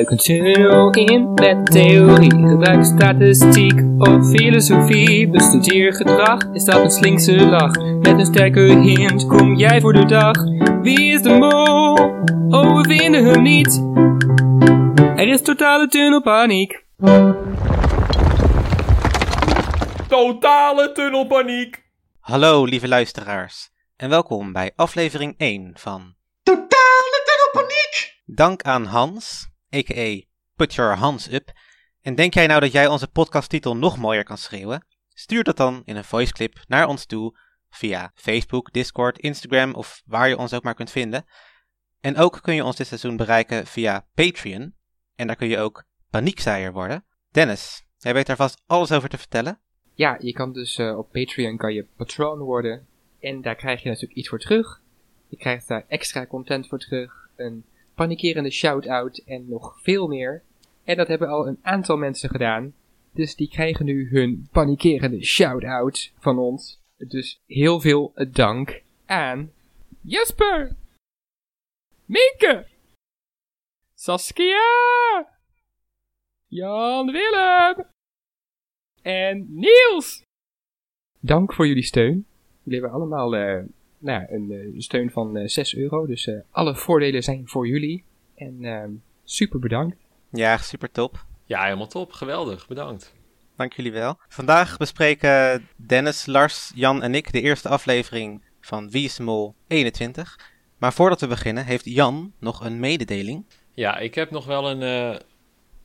Duik een tunnel in met theorie. Gebruik statistiek of filosofie. Bestudeer gedrag, is dat een slinkse lach? Met een sterke hint kom jij voor de dag. Wie is de mol? Oh, we vinden hem niet. Er is totale tunnelpaniek. Totale tunnelpaniek! Hallo lieve luisteraars en welkom bij aflevering 1 van Totale tunnelpaniek! Dank aan Hans, a.k.a. Put Your Hands Up. En denk jij nou dat jij onze podcasttitel nog mooier kan schreeuwen? Stuur dat dan in een voiceclip naar ons toe via Facebook, Discord, Instagram of waar je ons ook maar kunt vinden. En ook kun je ons dit seizoen bereiken via Patreon. En daar kun je ook paniekzaaier worden. Dennis, jij weet daar vast alles over te vertellen. Ja, je kan dus eh, op Patreon kan je patroon worden. En daar krijg je natuurlijk iets voor terug. Je krijgt daar extra content voor terug. Een panikerende shout-out en nog veel meer. En dat hebben al een aantal mensen gedaan. Dus die krijgen nu hun panikerende shout-out van ons. Dus heel veel dank aan Jesper, Mieke, Saskia, Jan Willem en Niels. Dank voor jullie steun. Jullie hebben allemaal eh, nou, ja, een eh, steun van eh, 6 euro. Dus eh, alle voordelen zijn voor jullie. En ehm, super bedankt. Ja, super top. Ja, helemaal top. Geweldig. Bedankt. Dank jullie wel. Vandaag bespreken Dennis, Lars, Jan en ik de eerste aflevering van Wie is de Mol 21. Maar voordat we beginnen heeft Jan nog een mededeling. Ja, ik heb nog wel een eh,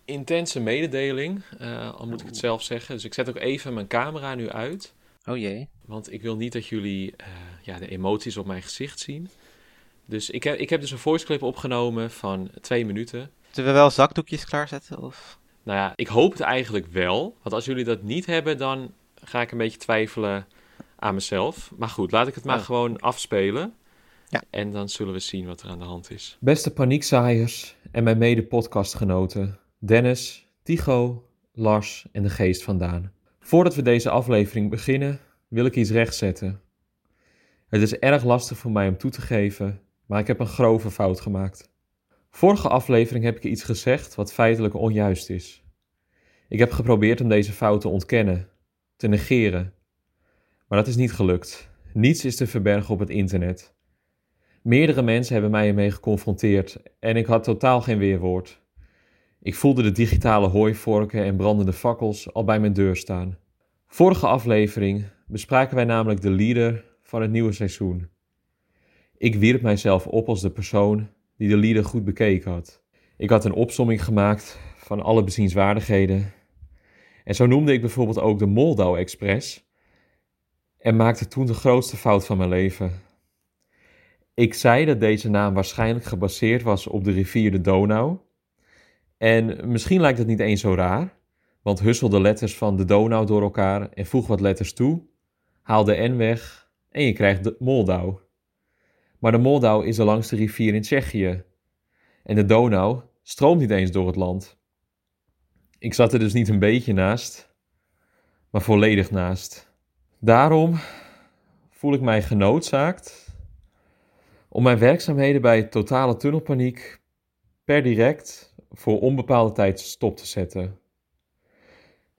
intense mededeling, eh, al moet ik het zelf zeggen. Dus ik zet ook even mijn camera nu uit. Oh jee. Want ik wil niet dat jullie eh, ja, de emoties op mijn gezicht zien. Dus ik heb, ik heb dus een voiceclip opgenomen van twee minuten. Zullen we wel zakdoekjes klaarzetten? Of? Nou ja, ik hoop het eigenlijk wel. Want als jullie dat niet hebben, dan ga ik een beetje twijfelen aan mezelf. Maar goed, laat ik het maar Oh. gewoon afspelen. Ja. En dan zullen we zien wat er aan de hand is. Beste paniekzaaiers en mijn mede-podcastgenoten Dennis, Tycho, Lars en de Geest vandaan. Voordat we deze aflevering beginnen, wil ik iets rechtzetten. Het is erg lastig voor mij om toe te geven, maar ik heb een grove fout gemaakt. Vorige aflevering heb ik iets gezegd wat feitelijk onjuist is. Ik heb geprobeerd om deze fout te ontkennen, te negeren. Maar dat is niet gelukt. Niets is te verbergen op het internet. Meerdere mensen hebben mij ermee geconfronteerd en ik had totaal geen weerwoord. Ik voelde de digitale hooivorken en brandende fakkels al bij mijn deur staan. Vorige aflevering bespraken wij namelijk de leader van het nieuwe seizoen. Ik wierp mijzelf op als de persoon die de leader goed bekeken had. Ik had een opsomming gemaakt van alle bezienswaardigheden. En zo noemde ik bijvoorbeeld ook de Moldau Express en maakte toen de grootste fout van mijn leven. Ik zei dat deze naam waarschijnlijk gebaseerd was op de rivier de Donau. En misschien lijkt het niet eens zo raar, want hussel de letters van de Donau door elkaar en voeg wat letters toe, haal de N weg en je krijgt de Moldau. Maar de Moldau is de langste rivier in Tsjechië. En de Donau stroomt niet eens door het land. Ik zat er dus niet een beetje naast, maar volledig naast. Daarom voel ik mij genoodzaakt om mijn werkzaamheden bij totale tunnelpaniek per direct voor onbepaalde tijd stop te zetten.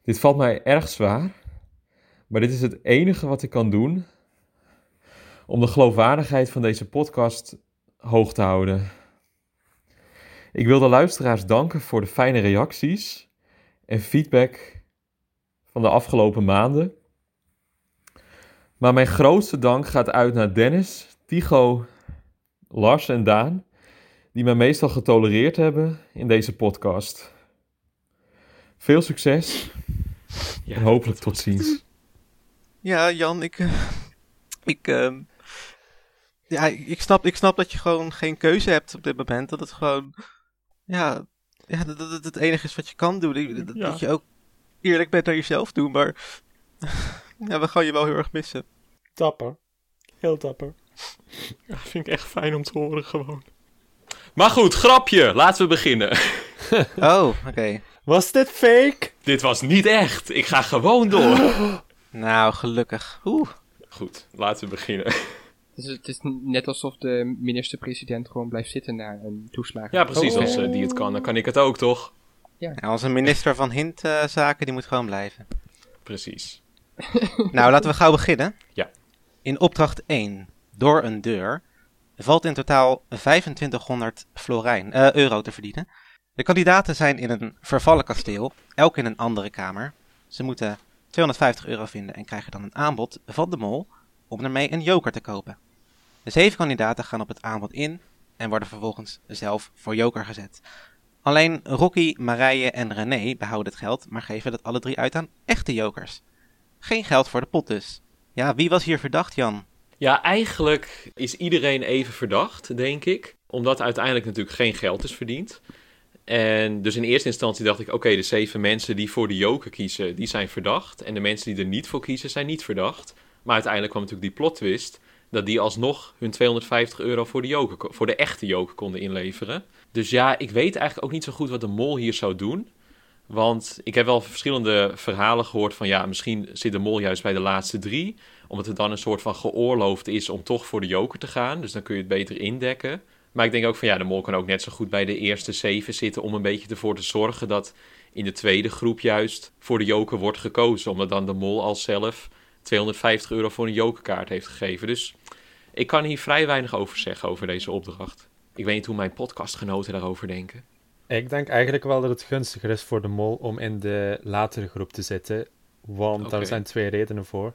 Dit valt mij erg zwaar, maar dit is het enige wat ik kan doen om de geloofwaardigheid van deze podcast hoog te houden. Ik wil de luisteraars danken voor de fijne reacties en feedback van de afgelopen maanden. Maar mijn grootste dank gaat uit naar Dennis, Tycho, Lars en Daan, die mij meestal getolereerd hebben in deze podcast. Veel succes Ja, en hopelijk tot ziens. Ja, Jan, ik. eh, ik. ehm, ja, ik snap, ik snap dat je gewoon geen keuze hebt op dit moment. Dat het gewoon. Ja, ja dat, dat het het enige is wat je kan doen. Dat, Ja. je ook eerlijk bent naar jezelf doen, maar. Ja, we gaan je wel heel erg missen. Dapper. Heel dapper. Ja, vind ik echt fijn om te horen gewoon. Maar goed, grapje. Laten we beginnen. Oh, oké. Was dit fake? Dit was niet echt. Ik ga gewoon door. Nou, gelukkig. Oeh. Goed, laten we beginnen. Het is, het is net alsof de minister-president gewoon blijft zitten na een toeslagen. Ja, precies. Oh. Als eh, die het kan, dan kan ik het ook, toch? Nou, als een minister van hintzaken, die moet gewoon blijven. Precies. Nou, laten we gauw beginnen. Ja. In opdracht 1, door een deur, valt in totaal 2500 florijn, eh, euro te verdienen. De kandidaten zijn in een vervallen kasteel, elk in een andere kamer. Ze moeten 250 euro vinden en krijgen dan een aanbod van de mol om ermee een joker te kopen. De zeven kandidaten gaan op het aanbod in en worden vervolgens zelf voor joker gezet. Alleen Rocky, Marije en René behouden het geld, maar geven dat alle drie uit aan echte jokers. Geen geld voor de pot dus. Ja, wie was hier verdacht, Jan? Ja, eigenlijk is iedereen even verdacht, denk ik. Omdat uiteindelijk natuurlijk geen geld is verdiend. En dus in eerste instantie dacht ik, oké, de zeven mensen die voor de joker kiezen, die zijn verdacht. En de mensen die er niet voor kiezen, zijn niet verdacht. Maar uiteindelijk kwam natuurlijk die plot twist, dat die alsnog hun 250 euro voor de, joker, voor de echte joker konden inleveren. Dus ja, ik weet eigenlijk ook niet zo goed wat de mol hier zou doen. Want ik heb wel verschillende verhalen gehoord van ja, misschien zit de mol juist bij de laatste drie. Omdat het dan een soort van geoorloofd is om toch voor de joker te gaan. Dus dan kun je het beter indekken. Maar ik denk ook van ja, de mol kan ook net zo goed bij de eerste zeven zitten om een beetje ervoor te zorgen dat in de tweede groep juist voor de joker wordt gekozen. Omdat dan de mol al zelf 250 euro voor een jokerkaart heeft gegeven. Dus ik kan hier vrij weinig over zeggen over deze opdracht. Ik weet niet hoe mijn podcastgenoten daarover denken. Ik denk eigenlijk wel dat het gunstiger is voor de mol om in de latere groep te zitten. Want daar zijn twee redenen voor.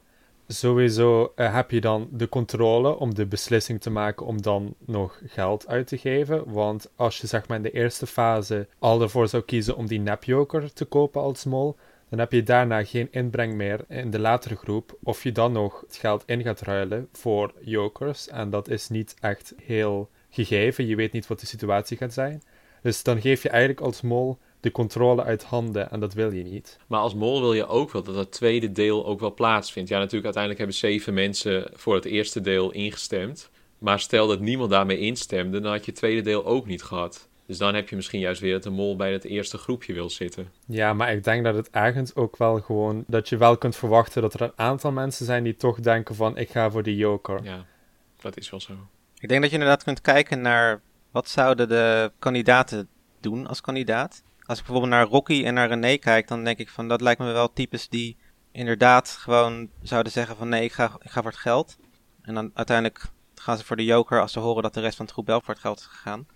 Sowieso eh, heb je dan de controle om de beslissing te maken om dan nog geld uit te geven. Want als je zeg maar in de eerste fase al ervoor zou kiezen om die nepjoker te kopen als mol, dan heb je daarna geen inbreng meer in de latere groep. Of je dan nog het geld in gaat ruilen voor jokers. En dat is niet echt heel gegeven. Je weet niet wat de situatie gaat zijn. Dus dan geef je eigenlijk als mol de controle uit handen en dat wil je niet. Maar als mol wil je ook wel dat dat tweede deel ook wel plaatsvindt. Ja, natuurlijk, uiteindelijk hebben zeven mensen voor het eerste deel ingestemd. Maar stel dat niemand daarmee instemde, dan had je het tweede deel ook niet gehad. Dus dan heb je misschien juist weer dat de mol bij het eerste groepje wil zitten. Ja, maar ik denk dat het ergens ook wel gewoon dat je wel kunt verwachten dat er een aantal mensen zijn die toch denken van ik ga voor die joker. Ja, dat is wel zo. Ik denk dat je inderdaad kunt kijken naar wat zouden de kandidaten doen als kandidaat. Als ik bijvoorbeeld naar Rocky en naar René kijk, dan denk ik van dat lijkt me wel types die inderdaad gewoon zouden zeggen van nee, ik ga, ik ga voor het geld. En dan uiteindelijk gaan ze voor de joker als ze horen dat de rest van het groep wel voor het geld is gegaan.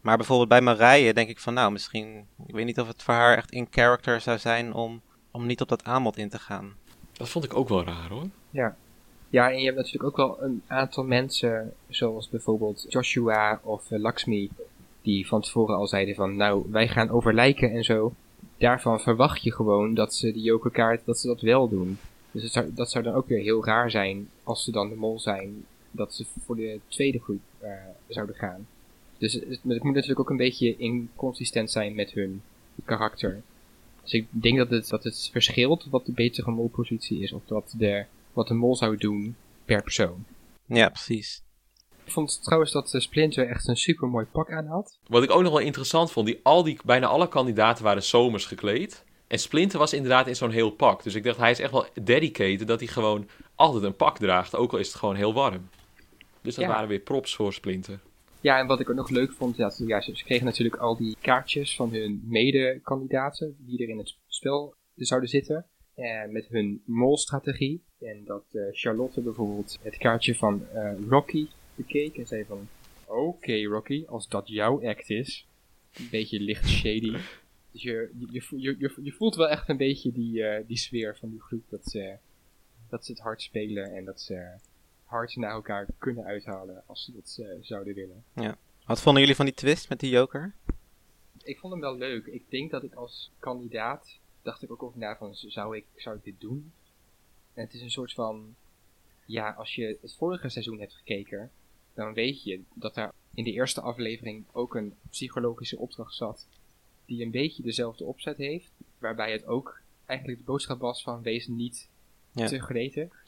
Maar bijvoorbeeld bij Marije denk ik van nou, misschien, ik weet niet of het voor haar echt in character zou zijn om, om niet op dat aanbod in te gaan. Dat vond ik ook wel raar hoor. Ja. Ja, en je hebt natuurlijk ook wel een aantal mensen, zoals bijvoorbeeld Joshua of eh, Lakshmi, die van tevoren al zeiden van, nou, wij gaan over lijken en zo. Daarvan verwacht je gewoon dat ze die jokerkaart, dat ze dat wel doen. Dus het zou, dat zou dan ook weer heel raar zijn, als ze dan de mol zijn, dat ze voor de tweede groep eh, zouden gaan. Dus het, het moet natuurlijk ook een beetje inconsistent zijn met hun karakter. Dus ik denk dat het, dat het verschilt wat de betere molpositie is, of dat de, wat de mol zou doen per persoon. Ja, precies. Ik vond trouwens dat eh, Splinter echt een super mooi pak aan had. Wat ik ook nog wel interessant vond, die, al die, bijna alle kandidaten waren zomers gekleed. En Splinter was inderdaad in zo'n heel pak. Dus ik dacht, hij is echt wel dedicated dat hij gewoon altijd een pak draagt. Ook al is het gewoon heel warm. Dus dat Ja. waren weer props voor Splinter. Ja, en wat ik ook nog leuk vond, ja, ze- ja, ze ze kregen natuurlijk al die kaartjes van hun mede-kandidaten, die er in het spel zouden zitten, eh, met hun molstrategie. En dat eh, Charlotte bijvoorbeeld het kaartje van Rocky bekeek en zei van, oké Rocky, als dat jouw act is, een beetje licht shady. Dus je, je, je, voelt- je, voelt wel echt een beetje die, eh, die sfeer van die groep, dat ze, dat ze het hard spelen en dat ze hard naar elkaar kunnen uithalen als ze dat eh, zouden willen. Wat vonden jullie van die twist met die joker? Ik vond hem wel leuk. Ik denk dat ik als kandidaat dacht ik ook over na van zou ik, zou ik dit doen? En het is een soort van ja, als je het vorige seizoen hebt gekeken, dan weet je dat daar in de eerste aflevering ook een psychologische opdracht zat die een beetje dezelfde opzet heeft, waarbij het ook eigenlijk de boodschap was van wees niet Ja. te gretig.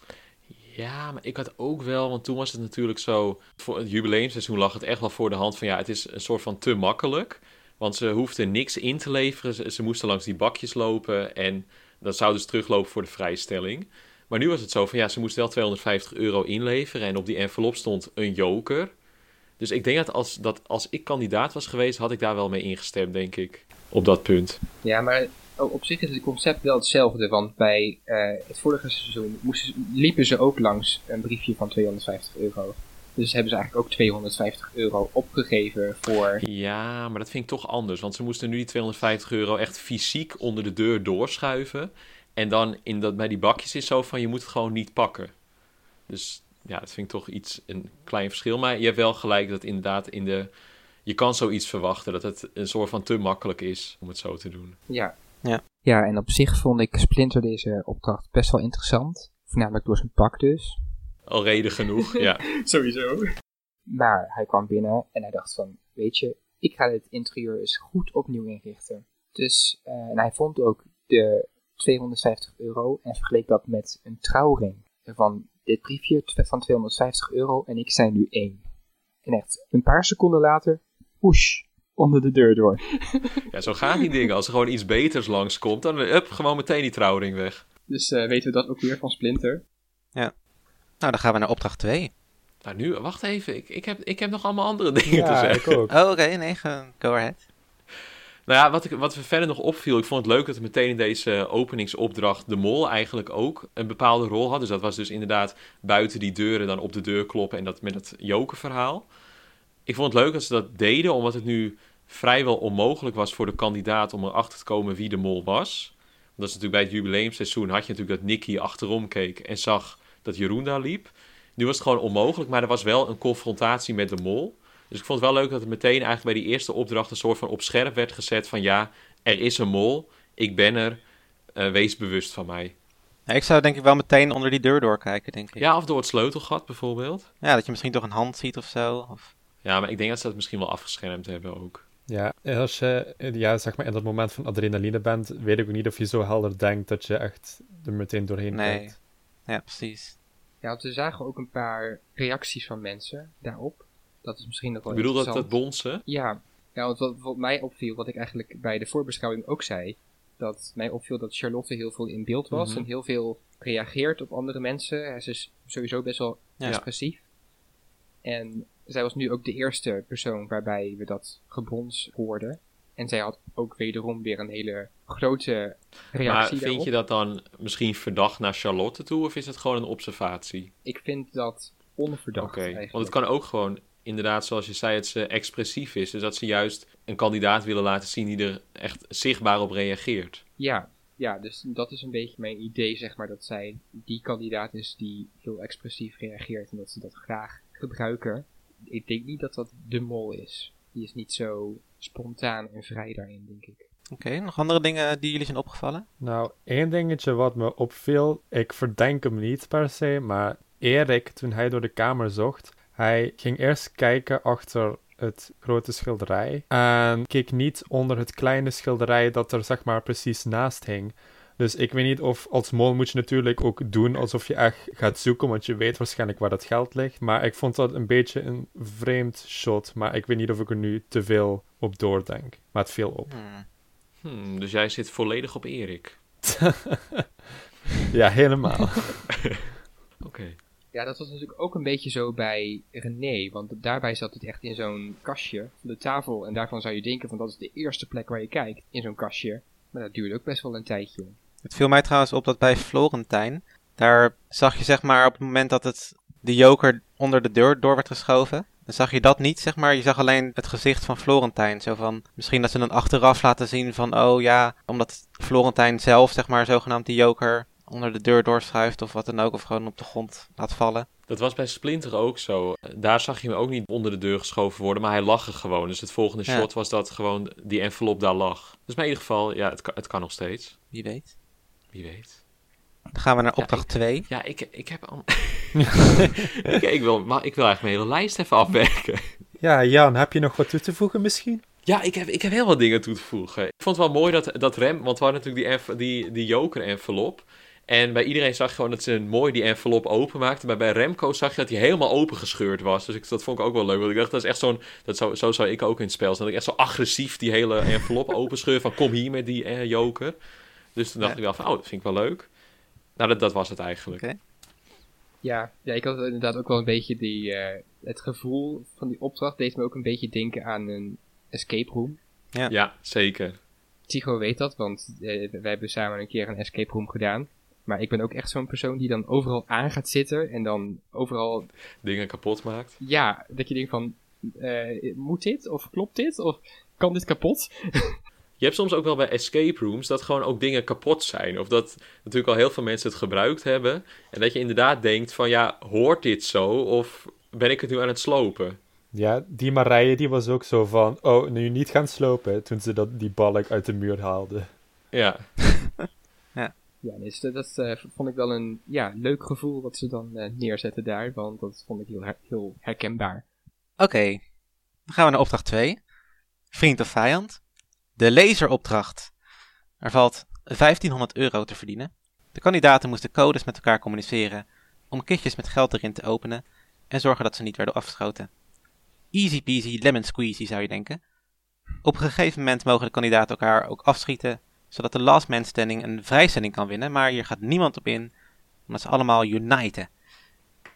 Ja, maar ik had ook wel, want toen was het natuurlijk zo, voor het jubileumseizoen lag het echt wel voor de hand van ja, het is een soort van te makkelijk. Want ze hoefden niks in te leveren, ze, ze moesten langs die bakjes lopen en dat zouden ze teruglopen voor de vrijstelling. Maar nu was het zo van ja, ze moest wel 250 euro inleveren en op die envelop stond een joker. Dus ik denk dat als, dat als ik kandidaat was geweest, had ik daar wel mee ingestemd, denk ik. Op dat punt. Ja, maar op zich is het concept wel hetzelfde. Want bij uh, het vorige seizoen moesten, liepen ze ook langs een briefje van 250 euro. Dus hebben ze eigenlijk ook 250 euro opgegeven voor. Ja, maar dat vind ik toch anders. Want ze moesten nu die 250 euro echt fysiek onder de deur doorschuiven. En dan in dat, bij die bakjes is zo van je moet het gewoon niet pakken. Dus ja, dat vind ik toch iets een klein verschil. Maar je hebt wel gelijk dat inderdaad in de. Je kan zoiets verwachten dat het een soort van te makkelijk is om het zo te doen. Ja. Ja. Ja, en op zich vond ik Splinter deze opdracht best wel interessant. Voornamelijk door zijn pak dus. Al reden genoeg, ja. Sowieso. Maar hij kwam binnen en hij dacht van, weet je, ik ga dit interieur eens goed opnieuw inrichten. Dus uh, en hij vond ook de 250 euro en vergeleek dat met een trouwring. Van dit briefje van 250 euro en ik zijn nu één. En echt, een paar seconden later, woesh, onder de deur door. ja, zo gaan die dingen. Als er gewoon iets beters langskomt, dan up, gewoon meteen die trouwring weg. Dus uh, weten we dat ook weer van Splinter. Ja. Nou, dan gaan we naar opdracht 2. Nou, nu, wacht even. Ik, ik, heb, ik heb nog allemaal andere dingen ja, te zeggen. Ik ook. Oh, oké. Okay, nee, go ahead. Nou ja, wat, ik, wat verder nog opviel, ik vond het leuk dat meteen in deze openingsopdracht de mol eigenlijk ook een bepaalde rol had. Dus dat was dus inderdaad buiten die deuren dan op de deur kloppen en dat met het jokerverhaal. Ik vond het leuk dat ze dat deden, omdat het nu vrijwel onmogelijk was voor de kandidaat om erachter te komen wie de mol was. Dat is natuurlijk bij het jubileumseizoen had je natuurlijk dat Nicky achterom keek en zag dat Jeroen daar liep. Nu was het gewoon onmogelijk, maar er was wel een confrontatie met de mol. Dus ik vond het wel leuk dat het meteen eigenlijk bij die eerste opdracht een soort van op scherp werd gezet van ja, er is een mol, ik ben er, uh, wees bewust van mij. Ja, ik zou denk ik wel meteen onder die deur doorkijken, denk ik. Ja, of door het sleutelgat bijvoorbeeld. Ja, dat je misschien toch een hand ziet of zo. Of... Ja, maar ik denk dat ze dat misschien wel afgeschermd hebben ook. Ja, als je ja, zeg maar in dat moment van adrenaline bent, weet ik ook niet of je zo helder denkt dat je echt er meteen doorheen nee. kijkt. Ja, precies. Ja, want we zagen ook een paar reacties van mensen daarop. Dat is misschien nog wel Ik bedoel dat dat bonzen? Ja, ja want wat, wat mij opviel, wat ik eigenlijk bij de voorbeschouwing ook zei, dat mij opviel dat Charlotte heel veel in beeld was Mhm. en heel veel reageert op andere mensen. Ze is sowieso best wel Ja. expressief. En zij was nu ook de eerste persoon waarbij we dat gebons hoorden. En zij had ook wederom weer een hele grote Maar reactie vind daarop. je dat dan misschien verdacht naar Charlotte toe, of is het gewoon een observatie? Ik vind dat onverdacht Oké, want het kan ook gewoon, inderdaad, zoals je zei, dat ze expressief is. Dus dat ze juist een kandidaat willen laten zien die er echt zichtbaar op reageert. Ja, ja, dus dat is een beetje mijn idee, zeg maar, dat zij die kandidaat is die heel expressief reageert en dat ze dat graag gebruiken. Ik denk niet dat dat de mol is. Die is niet zo spontaan en vrij daarin, denk ik. Oké, nog andere dingen die jullie zijn opgevallen? Nou, één dingetje wat me opviel, ik verdenk hem niet per se, maar Erik, toen hij door de kamer zocht, hij ging eerst kijken achter het grote schilderij en keek niet onder het kleine schilderij dat er zeg maar precies naast hing. Dus ik weet niet of als mol moet je natuurlijk ook doen alsof je echt gaat zoeken, want je weet waarschijnlijk waar dat geld ligt. Maar ik vond dat een beetje een vreemd shot, maar ik weet niet of ik er nu te veel op doordenk. Maar het viel op. Hmm. Hmm, dus jij zit volledig op Erik. ja, helemaal. Oké. Ja, dat was natuurlijk ook een beetje zo bij René, want daarbij zat het echt in zo'n kastje van de tafel. En daarvan zou je denken van dat is de eerste plek waar je kijkt, in zo'n kastje. Maar dat duurde ook best wel een tijdje. Het viel mij trouwens op dat bij Florentijn, daar zag je zeg maar op het moment dat het de joker onder de deur door werd geschoven, dan zag je dat niet, zeg maar. Je zag alleen het gezicht van Florentijn. Zo van, misschien dat ze dan achteraf laten zien van, oh ja, omdat Florentijn zelf, zeg maar, zogenaamd die joker onder de deur doorschuift of wat dan ook, of gewoon op de grond laat vallen. Dat was bij Splinter ook zo. Daar zag je hem ook niet onder de deur geschoven worden, maar hij lag er gewoon. Dus het volgende Ja. shot was dat gewoon die envelop daar lag. Dus maar in ieder geval, ja, het kan, het kan nog steeds. Wie weet. Wie weet. Dan gaan we naar opdracht ik- 2. Ja, ik, ik heb al... ik, ik, wil, maar ik wil eigenlijk mijn hele lijst even afwerken. Ja, Jan, heb je nog wat toe te voegen misschien? Ja, ik heb, ik heb heel wat dingen toe te voegen. Ik vond het wel mooi dat, dat Rem, want we hadden natuurlijk die, die, die joker-envelop. En bij iedereen zag je gewoon dat ze een mooi die envelop openmaakte. Maar bij Remco zag je dat hij helemaal opengescheurd was. Dus ik, dat vond ik ook wel leuk. Want ik dacht, dat is echt zo'n... Dat zo, zo zou ik ook in het spel zijn. Dat ik echt zo agressief die hele envelop openscheur. Van kom hier met die eh, joker. Dus toen dacht Ja. ik wel van, oh, dat vind ik wel leuk. Nou, dat, dat was het eigenlijk. Oké. Ja, ja, ik had inderdaad ook wel een beetje die, eh, het gevoel van die opdracht deed me ook een beetje denken aan een escape room. Ja, zeker. Tycho weet dat, want eh, wij hebben samen een keer een escape room gedaan. Maar ik ben ook echt zo'n persoon die dan overal aan gaat zitten en dan overal, Dingen kapot maakt. ja, dat je denkt van, eh, moet dit? Of klopt dit? Of kan dit kapot? Je hebt soms ook wel bij escape rooms dat gewoon ook dingen kapot zijn. Of dat natuurlijk al heel veel mensen het gebruikt hebben. En dat je inderdaad denkt van ja, hoort dit zo? Of ben ik het nu aan het slopen? Ja, die Marije die was ook zo van, oh, nu niet gaan slopen, toen ze dat, die balk uit de muur haalde. Ja, Ja, dus dat, dat eh, vond ik wel een ja, leuk gevoel wat ze dan eh, neerzetten daar, want dat vond ik heel, heel herkenbaar. Oké, dan gaan we naar opdracht 2. Vriend of vijand. De laseropdracht. Er valt 1500 euro te verdienen. De kandidaten moesten codes met elkaar communiceren om kistjes met geld erin te openen en zorgen dat ze niet werden afgeschoten. Easy peasy lemon squeezy zou je denken. Op een gegeven moment mogen de kandidaten elkaar ook afschieten, zodat de last man standing een vrijstelling kan winnen, maar hier gaat niemand op in, omdat ze allemaal uniten.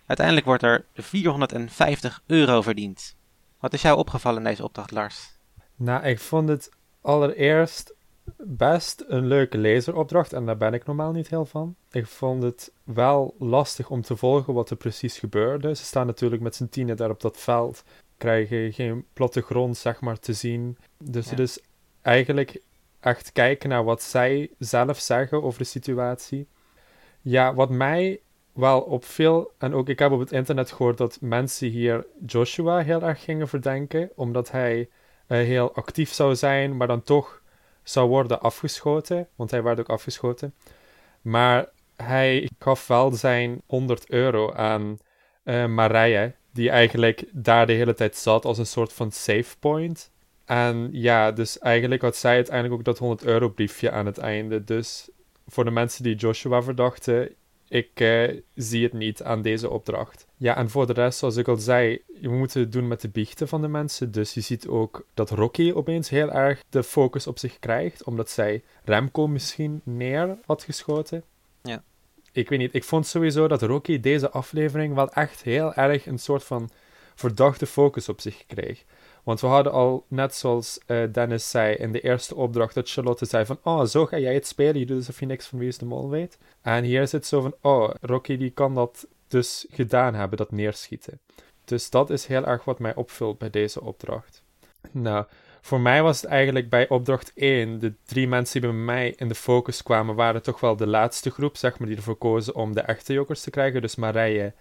Uiteindelijk wordt er 450 euro verdiend. Wat is jou opgevallen in deze opdracht, Lars? Nou, ik vond het allereerst best een leuke lezeropdracht en daar ben ik normaal niet heel van. Ik vond het wel lastig om te volgen wat er precies gebeurde. Ze staan natuurlijk met z'n tienen daar op dat veld, krijgen geen plattegrond zeg maar te zien. Dus Ja. het is eigenlijk echt kijken naar wat zij zelf zeggen over de situatie. Ja, wat mij wel opviel, en ook ik heb op het internet gehoord dat mensen hier Joshua heel erg gingen verdenken, omdat hij eh, heel actief zou zijn, maar dan toch zou worden afgeschoten, want hij werd ook afgeschoten. Maar hij gaf wel zijn 100 euro aan eh Marije, die eigenlijk daar de hele tijd zat als een soort van save point. En ja, dus eigenlijk had zij uiteindelijk ook dat 100 euro briefje aan het einde. Dus voor de mensen die Joshua verdachten, ik eh, zie het niet aan deze opdracht. Ja, en voor de rest, zoals ik al zei, we moeten het doen met de biechten van de mensen. Dus je ziet ook dat Rocky opeens heel erg de focus op zich krijgt, omdat zij Remco misschien neer had geschoten. Ja. Ik weet niet, ik vond sowieso dat Rocky deze aflevering wel echt heel erg een soort van verdachte focus op zich kreeg. Want we hadden al, net zoals eh, Dennis zei in de eerste opdracht, dat Charlotte zei van, oh, zo ga jij het spelen, je doet alsof je niks van Wie is de Mol weet. En hier is het zo van, oh, Rocky die kan dat dus gedaan hebben, dat neerschieten. Dus dat is heel erg wat mij opvult bij deze opdracht. Nou, voor mij was het eigenlijk bij opdracht 1, de drie mensen die bij mij in de focus kwamen, waren toch wel de laatste groep, zeg maar, die ervoor kozen om de echte jokers te krijgen. Dus Marije,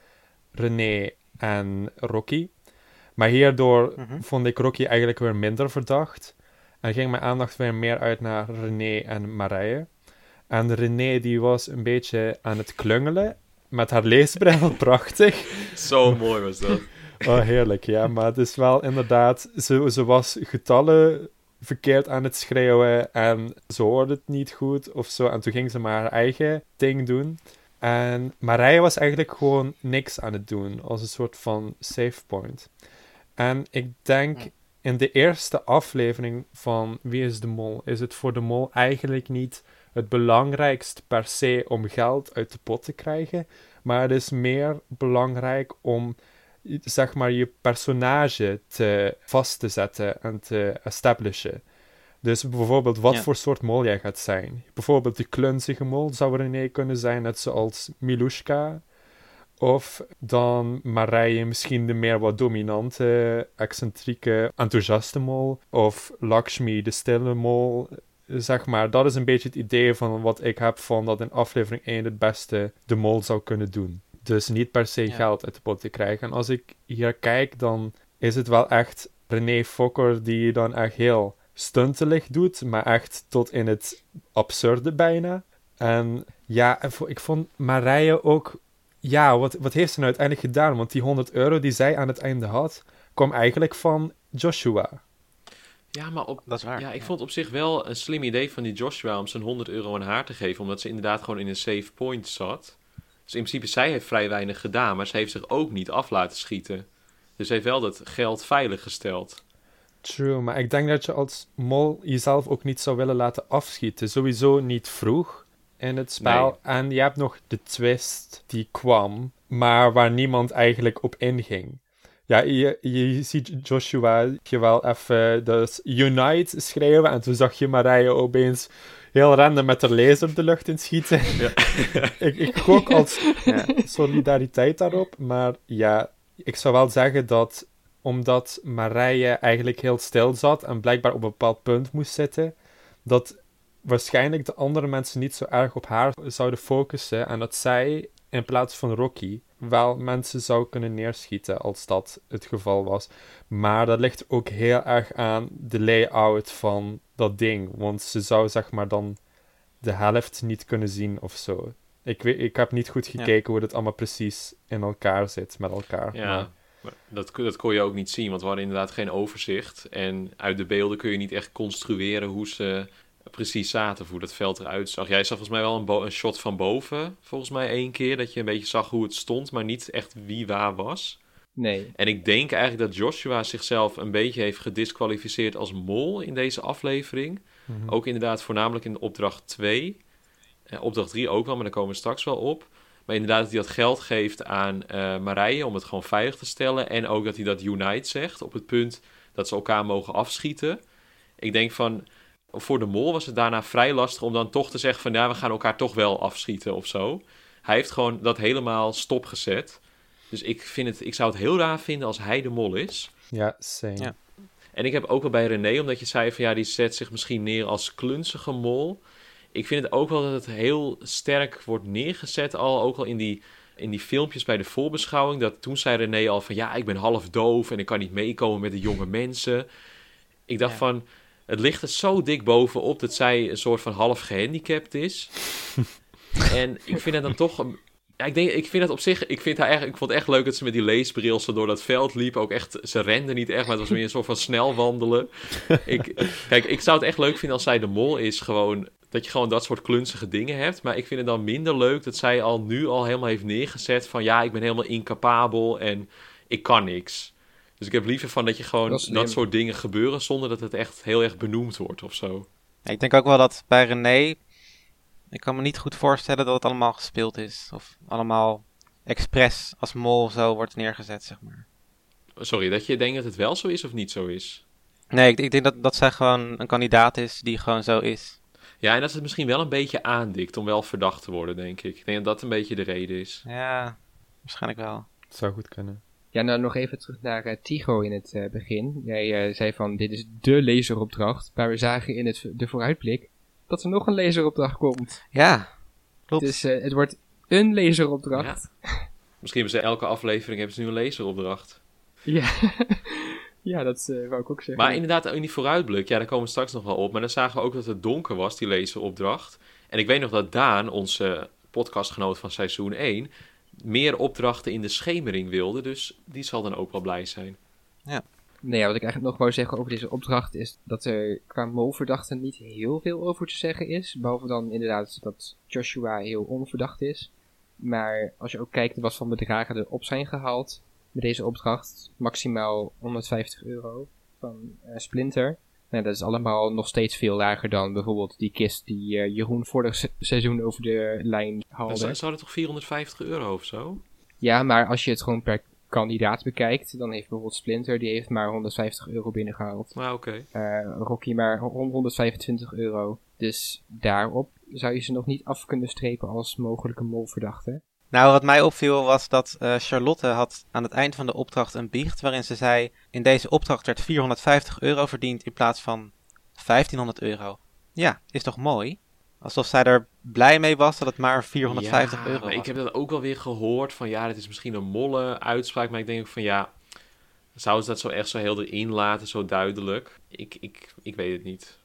René en Rocky. Maar hierdoor Mhm. vond ik Rocky eigenlijk weer minder verdacht. En ging mijn aandacht weer meer uit naar René en Marije. En René die was een beetje aan het klungelen met haar leesbril, prachtig. zo mooi was dat. Oh, heerlijk, ja. Maar het is wel inderdaad... Ze, ze was getallen verkeerd aan het schreeuwen en ze hoorde het niet goed of zo. En toen ging ze maar haar eigen ding doen. En Marije was eigenlijk gewoon niks aan het doen, als een soort van save point. En ik denk, in de eerste aflevering van Wie is de Mol, is het voor de Mol eigenlijk niet het belangrijkst per se om geld uit de pot te krijgen, maar het is meer belangrijk om zeg maar je personage te vast te zetten en te establishen. Dus bijvoorbeeld wat Ja. voor soort mol jij gaat zijn. Bijvoorbeeld de klunzige mol zou René kunnen zijn, net zoals Milushka. Of dan Marije misschien de meer wat dominante, excentrieke, enthousiaste mol. Of Lakshmi, de stille mol. Zeg maar, dat is een beetje het idee van wat ik heb van dat in aflevering 1 het beste de mol zou kunnen doen. Dus niet per se Ja. geld uit de pot te krijgen. En als ik hier kijk, dan is het wel echt René Fokker die dan echt heel stuntelig doet, maar echt tot in het absurde bijna. En ja, ik vond Marije ook... Ja, wat, wat heeft ze nou uiteindelijk gedaan? Want die 100 euro die zij aan het einde had, kwam eigenlijk van Joshua. Ja, maar op, Dat is waar. ja, ik vond op zich wel een slim idee van die Joshua om zijn 100 euro aan haar te geven, omdat ze inderdaad gewoon in een safe point zat. Dus in principe, zij heeft vrij weinig gedaan, maar ze heeft zich ook niet af laten schieten. Dus ze heeft wel dat geld veilig gesteld. True, maar ik denk dat je als mol jezelf ook niet zou willen laten afschieten. Sowieso niet vroeg. In het spel. En je hebt nog de twist die kwam, maar waar niemand eigenlijk op inging. Ja, je, je ziet Joshua je wel even dus Unite schrijven en toen zag je Marije opeens heel random met de laser de lucht in schieten. Ja. ik, ik gok als ja, solidariteit daarop, maar ja, ik zou wel zeggen dat omdat Marije eigenlijk heel stil zat en blijkbaar op een bepaald punt moest zitten, dat waarschijnlijk de andere mensen niet zo erg op haar zouden focussen en dat zij in plaats van Rocky wel mensen zou kunnen neerschieten als dat het geval was. Maar dat ligt ook heel erg aan de layout van dat ding, want ze zou zeg maar dan de helft niet kunnen zien of zo. Ik, weet, ik heb niet goed gekeken hoe het allemaal precies in elkaar zit met elkaar. Ja. Maar... Dat, dat kon je ook niet zien, want we hadden inderdaad geen overzicht. En uit de beelden kun je niet echt construeren hoe ze precies zaten, hoe dat veld eruit zag. Jij zag volgens mij wel een, een, shot van boven, volgens mij één keer, dat je een beetje zag hoe het stond, maar niet echt wie waar was. Nee. En ik denk eigenlijk dat Joshua zichzelf een beetje heeft gedisqualificeerd als mol in deze aflevering. Mhm. Ook inderdaad voornamelijk in opdracht 2. Eh, opdracht 3 ook wel, maar daar komen we straks wel op. Maar inderdaad dat hij dat geld geeft aan uh, Marije om het gewoon veilig te stellen. En ook dat hij dat unite zegt op het punt dat ze elkaar mogen afschieten. Ik denk van, voor de mol was het daarna vrij lastig om dan toch te zeggen van... ja, we gaan elkaar toch wel afschieten of zo. Hij heeft gewoon dat helemaal stopgezet. Dus ik, vind het, ik zou het heel raar vinden als hij de mol is. Ja, same. Ja. En ik heb ook wel bij René, omdat je zei van ja, die zet zich misschien neer als klunzige mol. Ik vind het ook wel dat het heel sterk wordt neergezet al, ook al in die, in die filmpjes bij de voorbeschouwing. Dat toen zei René al van ja, ik ben half doof en ik kan niet meekomen met de jonge mensen. Ik dacht van, het ligt er zo dik bovenop dat zij een soort van half gehandicapt is. en ik vind het dan toch ja, ik, denk, ik vind het op zich, ik, vind haar echt, ik vond het echt leuk dat ze met die leesbril zo door dat veld liep. Ook echt, ze rende niet echt, maar het was meer een soort van snel wandelen. ik, kijk, ik zou het echt leuk vinden als zij de mol is, gewoon, dat je gewoon dat soort klunzige dingen hebt. Maar ik vind het dan minder leuk dat zij al nu al helemaal heeft neergezet van, ja, ik ben helemaal incapabel en ik kan niks. Dus ik heb liever van dat je gewoon dat, dat soort dingen gebeuren zonder dat het echt heel erg benoemd wordt of zo. Ja, ik denk ook wel dat bij René ik kan me niet goed voorstellen dat het allemaal gespeeld is. Of allemaal expres als mol zo wordt neergezet, zeg maar. Sorry, dat je denkt dat het wel zo is of niet zo is? Nee, ik, ik denk dat, dat zij gewoon een kandidaat is die gewoon zo is. Ja, en dat het misschien wel een beetje aandikt om wel verdacht te worden, denk ik. Ik denk dat dat een beetje de reden is. Ja, waarschijnlijk wel. Het zou goed kunnen. Ja, nou nog even terug naar uh, Tigo in het uh, begin. Jij uh, zei van, dit is de laseropdracht. Maar we zagen in het, de vooruitblik dat er nog een laseropdracht komt. Ja, klopt. Dus uh, het wordt een laseropdracht. Ja. Misschien hebben ze elke aflevering hebben ze nu een laseropdracht. Ja, ja dat uh, wou ik ook zeggen. Maar inderdaad, in die vooruitblik, ja, daar komen we straks nog wel op. Maar dan zagen we ook dat het donker was, die laseropdracht. En ik weet nog dat Daan, onze podcastgenoot van seizoen 1, meer opdrachten in de schemering wilde. Dus die zal dan ook wel blij zijn. Ja. Nee, ja, wat ik eigenlijk nog wou zeggen over deze opdracht is dat er qua molverdachten niet heel veel over te zeggen is. Behalve dan inderdaad dat Joshua heel onverdacht is. Maar als je ook kijkt wat van bedragen er op zijn gehaald met deze opdracht, maximaal 150 euro van uh, Splinter. Nou, dat is allemaal nog steeds veel lager dan bijvoorbeeld die kist die uh, Jeroen vorig seizoen over de lijn haalde. Zou het toch 450 euro of zo? Ja, maar als je het gewoon per kandidaat bekijkt, dan heeft bijvoorbeeld Splinter, die heeft maar 150 euro binnengehaald. Ah, oké. Uh, Rocky maar 125 euro. Dus daarop zou je ze nog niet af kunnen strepen als mogelijke molverdachte. Nou, wat mij opviel was dat uh, Charlotte had aan het eind van de opdracht een biecht waarin ze zei: In deze opdracht werd 450 euro verdiend in plaats van 1500 euro. Ja, is toch mooi? Alsof zij er blij mee was dat het maar 450 ja, euro was. Ik heb dat ook wel weer gehoord van ja, dit is misschien een molle uitspraak. Maar ik denk van ja, zouden ze dat zo echt zo heel erin laten, zo duidelijk? Ik, ik, ik weet het niet.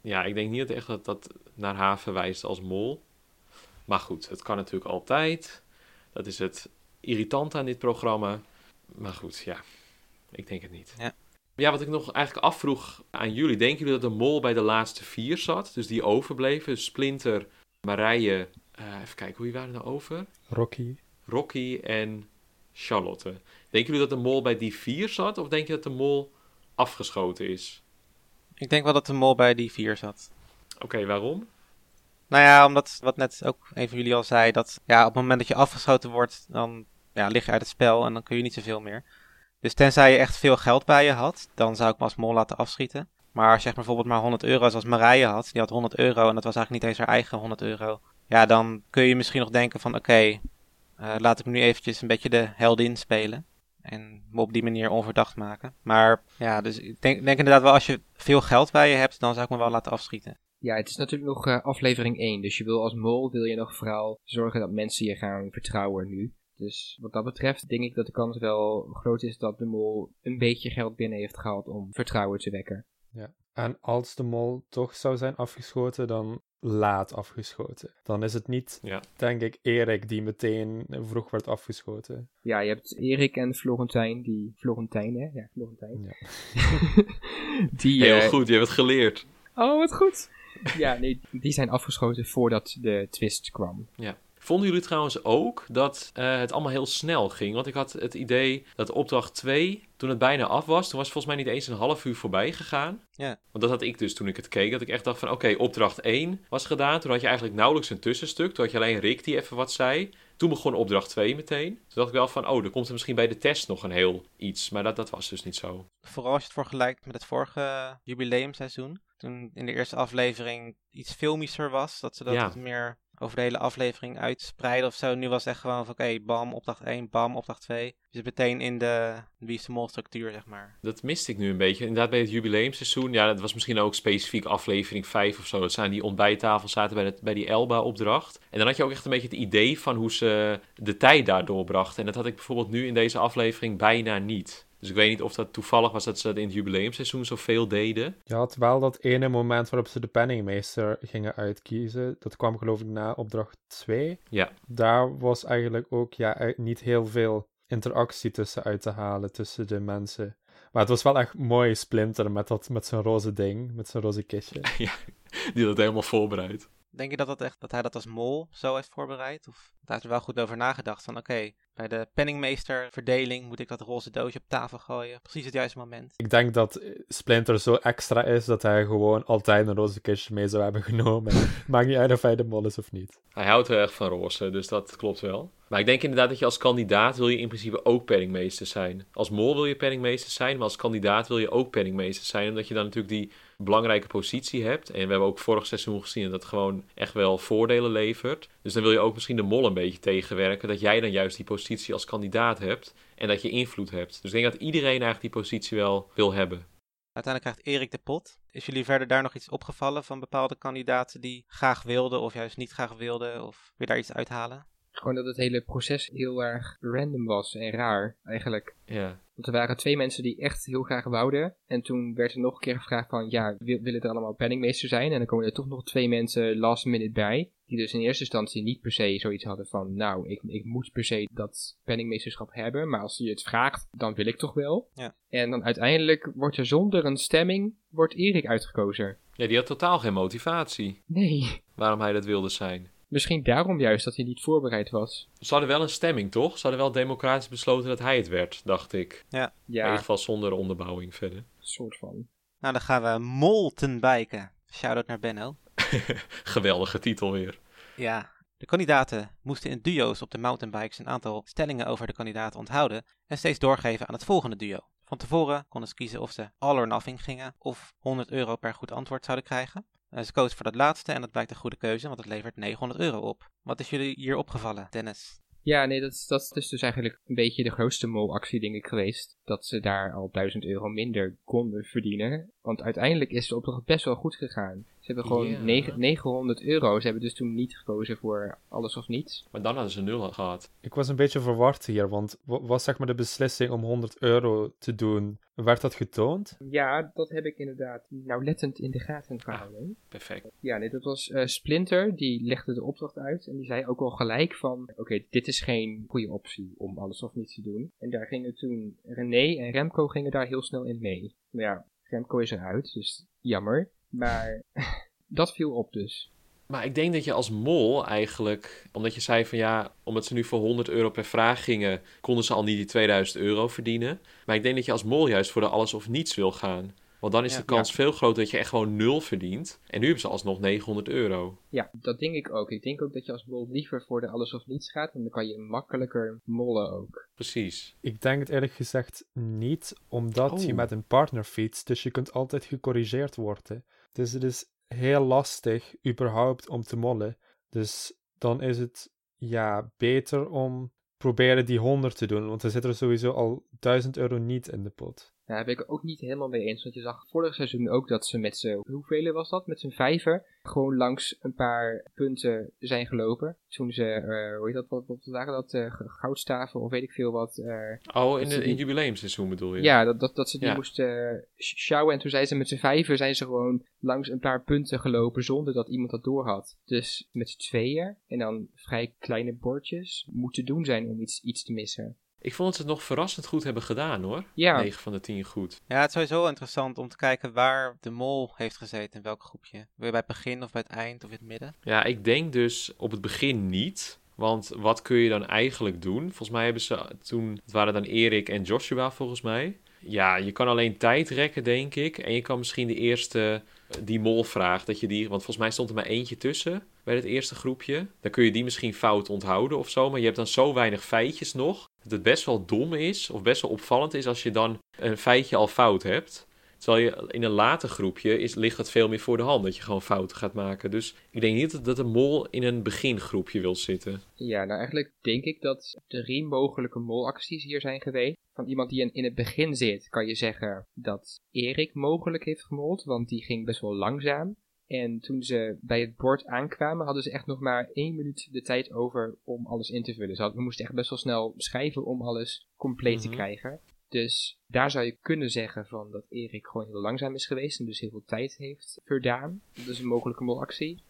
Ja, ik denk niet dat echt dat dat naar haar verwijst als mol. Maar goed, het kan natuurlijk altijd. Dat is het irritant aan dit programma. Maar goed, ja, ik denk het niet. Ja. Ja, wat ik nog eigenlijk afvroeg aan jullie. Denken jullie dat de mol bij de laatste vier zat? Dus die overbleven? Splinter, Marije. Uh, even kijken, wie waren er nou over? Rocky. Rocky en Charlotte. Denken jullie dat de mol bij die vier zat? Of denk je dat de mol afgeschoten is? Ik denk wel dat de mol bij die vier zat. Oké, waarom? Nou ja, omdat wat net ook een van jullie al zei, dat ja, op het moment dat je afgeschoten wordt, dan ja, lig je uit het spel en dan kun je niet zoveel meer. Dus tenzij je echt veel geld bij je had, dan zou ik me als mol laten afschieten. Maar echt bijvoorbeeld maar 100 euro zoals Marije had, die had 100 euro en dat was eigenlijk niet eens haar eigen 100 euro. Ja, dan kun je misschien nog denken van oké, eh, laat ik nu eventjes een beetje de heldin spelen. En me op die manier onverdacht maken. Maar ja, dus ik denk, denk inderdaad wel als je veel geld bij je hebt, dan zou ik me wel laten afschieten. Ja, het is natuurlijk nog eh, aflevering 1. Dus je wil als mol wil je nog vooral zorgen dat mensen je gaan vertrouwen nu. Dus wat dat betreft denk ik dat de kans wel groot is dat de mol een beetje geld binnen heeft gehaald om vertrouwen te wekken. Ja. En als de mol toch zou zijn afgeschoten, dan laat afgeschoten. Dan is het niet, Ja. denk ik, Erik die meteen vroeg werd afgeschoten. Ja, je hebt Erik en Florentijn, die... Florentijn, hè? Ja, Florentijn. Ja. die, Heel eh, goed, je hebt het geleerd. Oh, wat goed. Ja, nee, die zijn afgeschoten voordat de twist kwam. Vonden jullie trouwens ook dat eh, het allemaal heel snel ging? Want ik had het idee dat opdracht 2, toen het bijna af was, toen was het volgens mij niet eens een half uur voorbij gegaan. Ja. Want dat had ik dus toen ik het keek, dat ik echt dacht van oké, opdracht 1 was gedaan. Toen had je eigenlijk nauwelijks een tussenstuk. Toen had je alleen Rick die even wat zei. Toen begon opdracht 2 meteen. Toen dacht ik wel van, oh, er komt er misschien bij de test nog een heel iets. Maar dat, dat was dus niet zo. Vooral als je het vergelijkt met het vorige jubileumseizoen. Toen in de eerste aflevering iets filmischer was. Dat ze dat Ja. meer over de hele aflevering uitspreiden of zo. Nu was het echt gewoon van oké, bam, opdracht 1, bam, opdracht 2. Dus meteen in de Wie Mol structuur, zeg maar. Dat miste ik nu een beetje. Inderdaad, bij het jubileumseizoen, ja, dat was misschien ook specifiek aflevering 5 of zo. Dat aan die ontbijttafel zaten bij, bij die Elba-opdracht. En dan had je ook echt een beetje het idee van hoe ze de tijd daar doorbrachten. En dat had ik bijvoorbeeld nu in deze aflevering bijna niet. Dus ik weet niet of dat toevallig was dat ze dat in het jubileumseizoen zoveel deden. Je had wel dat ene moment waarop ze de penningmeester gingen uitkiezen. Dat kwam geloof ik na opdracht 2. Ja. Daar was eigenlijk ook ja, niet heel veel interactie tussen uit te halen tussen de mensen. Maar het was wel echt mooi Splinter met, dat, met zijn roze ding, met zijn roze kistje. Die had het helemaal voorbereid. Denk je dat, dat, echt, dat hij dat als mol zo heeft voorbereid? Of hij heeft er wel goed over nagedacht van oké, bij de penningmeesterverdeling moet ik dat roze doosje op tafel gooien. Precies het juiste moment. Ik denk dat eh, Splinter zo extra is dat hij gewoon altijd een roze kistje mee zou hebben genomen. Maakt niet uit of hij de mol is of niet. Hij houdt heel erg van roze, dus dat klopt wel. Maar ik denk inderdaad dat je als kandidaat wil je in principe ook penningmeester zijn. Als mol wil je penningmeester zijn, maar als kandidaat wil je ook penningmeester zijn. Omdat je dan natuurlijk die belangrijke positie hebt. En we hebben ook vorig seizoen gezien dat het gewoon echt wel voordelen levert. Dus dan wil je ook misschien de mol een beetje tegenwerken. Dat jij dan juist die positie als kandidaat hebt. En dat je invloed hebt. Dus ik denk dat iedereen eigenlijk die positie wel wil hebben. Uiteindelijk krijgt Erik de pot. Is jullie verder daar nog iets opgevallen van bepaalde kandidaten die graag wilden of juist niet graag wilden? Of wil je daar iets uithalen? Gewoon dat het hele proces heel erg random was en raar, eigenlijk. Ja. Want er waren twee mensen die echt heel graag wouden. En toen werd er nog een keer gevraagd van, ja, wil- willen er allemaal penningmeester zijn? En dan komen er toch nog twee mensen last minute bij. Die dus in eerste instantie niet per se zoiets hadden van, nou, ik, ik moet per se dat penningmeesterschap hebben. Maar als je het vraagt, dan wil ik toch wel. Ja. En dan uiteindelijk wordt er zonder een stemming, wordt Erik uitgekozen. ja, die had totaal geen motivatie Nee. waarom hij dat wilde zijn. Misschien daarom juist dat hij niet voorbereid was. Ze hadden wel een stemming, toch? Ze hadden wel democratisch besloten dat hij het werd, dacht ik. In Ja, ieder geval zonder onderbouwing verder. soort van. Nou, dan gaan we Moltenbijken. Shout-out naar Benno. Geweldige titel weer. Ja, de kandidaten moesten in duo's op de mountainbikes een aantal stellingen over de kandidaat onthouden en steeds doorgeven aan het volgende duo. Van tevoren konden ze kiezen of ze all or nothing gingen of 100 euro per goed antwoord zouden krijgen. En ze kozen voor dat laatste en dat blijkt een goede keuze, want het levert 900 euro op. Wat is jullie hier opgevallen, Dennis? Ja, nee, dat is, dat is dus eigenlijk een beetje de grootste molactie, denk ik, geweest. Dat ze daar al 1000 euro minder konden verdienen. Want uiteindelijk is de opdracht best wel goed gegaan. Ze hebben gewoon negen- 900 euro. Ze hebben dus toen niet gekozen voor alles of niets. Maar dan hadden ze nul gehad. Ik was een beetje verward hier, want wa- was zeg maar de beslissing om 100 euro te doen, werd dat getoond? Ja, dat heb ik inderdaad nauwlettend in de gaten gehouden. Perfect. Ja, nee, dat was eh, Splinter, die legde de opdracht uit. En die zei ook al gelijk van, oké, dit is geen goede optie om alles of niets te doen. En daar gingen toen René en Remco gingen daar heel snel in mee. Maar ja, Remco is eruit, dus jammer. Maar dat viel op dus. Maar ik denk dat je als mol eigenlijk, omdat je zei van ja, omdat ze nu voor 100 euro per vraag gingen, konden ze al niet die 2000 euro verdienen. Maar ik denk dat je als mol juist voor de alles of niets wil gaan. Want dan is Ja. de kans veel groter dat je echt gewoon nul verdient. En nu hebben ze alsnog 900 euro. Ja, dat denk ik ook. Ik denk ook dat je als mol liever voor de alles of niets gaat, want dan kan je makkelijker mollen ook. Precies. Ik denk het eerlijk gezegd niet, omdat Oh. je met een partner fietst, dus je kunt altijd gecorrigeerd worden. Dus het is heel lastig überhaupt om te mollen. Dus dan is het ja, beter om proberen die 100 te doen, want er zit er sowieso al 1000 euro niet in de pot. Daar ben ik het ook niet helemaal mee eens, want je zag vorig seizoen ook dat ze met z'n, hoeveel was dat, met z'n vijver, gewoon langs een paar punten zijn gelopen. Toen ze, eh, hoe heet dat, wat, wat waren dat, g- goudstaven of weet ik veel wat. eh, Oh, in, de, in jubileumseizoen bedoel je? ja, dat, dat, dat ze die Ja. moesten sjouwen en toen zijn ze met z'n vijver zijn ze gewoon langs een paar punten gelopen zonder dat iemand dat doorhad. Dus met z'n tweeën en dan vrij kleine bordjes moeten doen zijn om iets, iets te missen. Ik vond dat ze het nog verrassend goed hebben gedaan hoor. Ja, 9 van de 10 goed. Ja, het is sowieso interessant om te kijken waar de mol heeft gezeten, in welk groepje. Wil je bij het begin of bij het eind of in het midden? Ja, ik denk dus op het begin niet. Want wat kun je dan eigenlijk doen? Volgens mij hebben ze toen, het waren dan Erik en Joshua volgens mij. Ja, je kan alleen tijd rekken, denk ik. En je kan misschien de eerste, eh, die molvraag, dat je die, want volgens mij stond er maar eentje tussen bij het eerste groepje. Dan kun je die misschien fout onthouden of zo. Maar je hebt dan zo weinig feitjes nog, dat het best wel dom is, of best wel opvallend is als je dan een feitje al fout hebt. Terwijl je in een later groepje is, ligt het veel meer voor de hand dat je gewoon fouten gaat maken. Dus ik denk niet dat- dat een mol in een begingroepje wil zitten. Ja, nou eigenlijk denk ik dat drie mogelijke molacties hier zijn geweest. Van iemand die in het begin zit, kan je zeggen dat Erik mogelijk heeft gemold, want die ging best wel langzaam. En toen ze bij het bord aankwamen, hadden ze echt nog maar één minuut de tijd over om alles in te vullen. Ze hadden, we moesten echt best wel snel schrijven om alles compleet te Mhm. krijgen. Dus daar zou je kunnen zeggen van dat Erik gewoon heel langzaam is geweest en dus heel veel tijd heeft verdaan. Dat is een mogelijke molactie.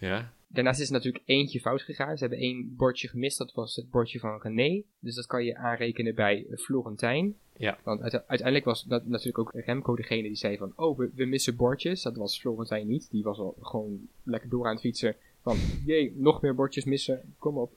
Ja, Daarnaast is er natuurlijk eentje fout gegaan. Ze hebben één bordje gemist, dat was het bordje van René. Dus dat kan je aanrekenen bij Florentijn. Ja. Want uite- uiteindelijk was dat natuurlijk ook Remco degene die zei van... Oh, we, we missen bordjes. Dat was Florentijn niet. Die was al gewoon lekker door aan het fietsen. Van, jee, nog meer bordjes missen. Kom op.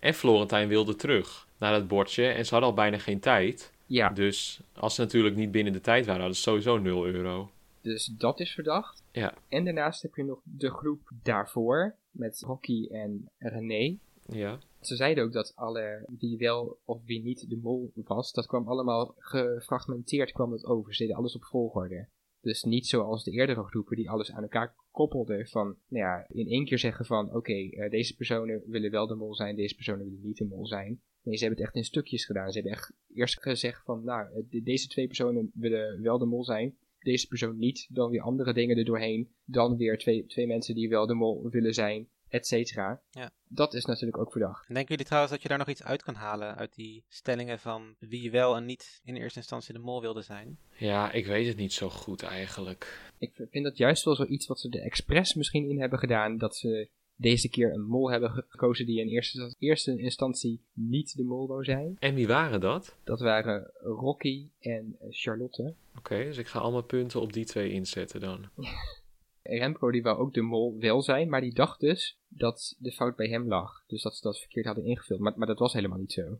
en Florentijn wilde terug naar dat bordje en ze hadden al bijna geen tijd. Ja, Dus als ze natuurlijk niet binnen de tijd waren, hadden ze sowieso 0 euro. Dus dat is verdacht. Ja. En daarnaast heb je nog de groep daarvoor. Met Rocky en René. Ja, Ze zeiden ook dat alle wie wel of wie niet de mol was, dat kwam allemaal gefragmenteerd kwam dat over. Ze deden alles op volgorde. Dus niet zoals de eerdere groepen die alles aan elkaar koppelden van, nou ja, in één keer zeggen van, oké, eh, deze personen willen wel de mol zijn, deze personen willen niet de mol zijn. Nee, ze hebben het echt in stukjes gedaan. Ze hebben echt eerst gezegd van, nou, eh, de- deze twee personen willen wel de mol zijn, deze persoon niet, dan weer andere dingen er doorheen, dan weer twee, twee mensen die wel de mol willen zijn, et cetera. Ja. Dat is natuurlijk ook verdacht. En denken jullie trouwens dat je daar nog iets uit kan halen uit die stellingen van wie wel en niet in eerste instantie de mol wilde zijn? ja ik weet het niet zo goed eigenlijk. Ik vind dat juist wel zoiets wat ze er expres misschien in hebben gedaan. Dat ze deze keer een mol hebben ge- gekozen die in eerste, eerste instantie niet de mol wou zijn. En wie waren dat? Dat waren Rocky en eh, Charlotte. Oké, dus ik ga allemaal punten op die twee inzetten dan. Remco die wou ook de mol wel zijn, maar die dacht dus dat de fout bij hem lag. Dus dat ze dat verkeerd hadden ingevuld. Maar, maar dat was helemaal niet zo.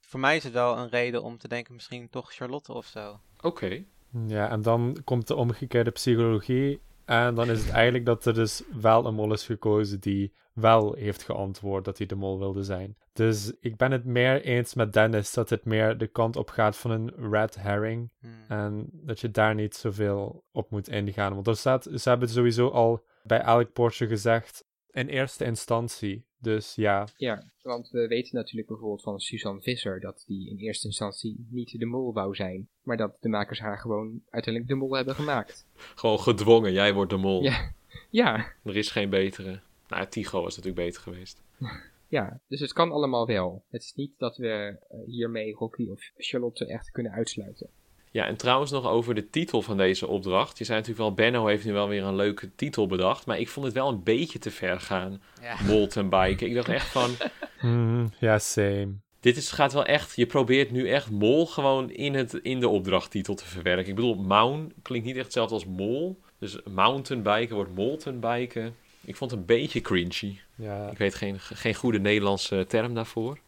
Voor mij is het wel een reden om te denken misschien toch Charlotte of zo. Oké, Ja, en dan komt de omgekeerde psychologie. En dan is het eigenlijk dat er dus wel een mol is gekozen die wel heeft geantwoord dat hij de mol wilde zijn. Dus ik ben het meer eens met Dennis dat het meer de kant op gaat van een red herring. Hmm. En dat je daar niet zoveel op moet ingaan. Want er staat, ze hebben sowieso al bij elk Porsche gezegd in eerste instantie. Dus ja, Ja, want we weten natuurlijk bijvoorbeeld van Suzanne Visser dat die in eerste instantie niet de mol wou zijn. Maar dat de makers haar gewoon uiteindelijk de mol hebben gemaakt. gewoon gedwongen, jij wordt de mol. Ja. Ja, Er is geen betere. Nou, Tigo was natuurlijk beter geweest. Ja, dus het kan allemaal wel. Het is niet dat we eh, hiermee Rocky of Charlotte echt kunnen uitsluiten. Ja, en trouwens nog over de titel van deze opdracht. Je zei natuurlijk wel, Benno heeft nu wel weer een leuke titel bedacht. Maar ik vond het wel een beetje te ver gaan. Ja. Molten biken. Ik dacht echt van, Hmm, ja, same. dit is, gaat wel echt... Je probeert nu echt mol gewoon in, het, in de opdrachttitel te verwerken. Ik bedoel, maun klinkt niet echt hetzelfde als mol. Dus mountainbiken wordt moltenbiken. Ik vond het een beetje cringy. Ja, Ik weet geen, geen goede Nederlandse term daarvoor.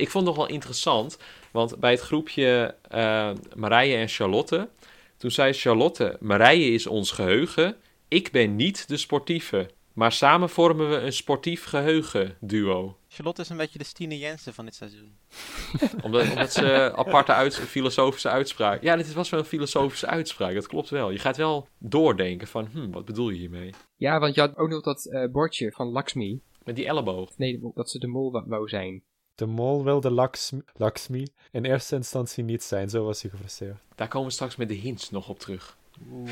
Ik vond het nog wel interessant, want bij het groepje eh Marije en Charlotte, Toen zei Charlotte, Marije is ons geheugen, ik ben niet de sportieve. Maar samen vormen we een sportief geheugen duo. Charlotte is een beetje de Stine Jensen van dit seizoen. Omdat, omdat ze aparte uit, filosofische uitspraak. Ja, dit was wel een filosofische uitspraak, dat klopt wel. Je gaat wel doordenken van, hm, wat bedoel je hiermee? Ja, want je had ook nog dat eh, bordje van Lakshmi. Met die elleboog. Nee, dat ze de mol wou zijn. De mol wilde Lakshmi, Lakshmi in eerste instantie niet zijn, zo was hij gefrustreerd. Daar komen we straks met de hints nog op terug. Oeh,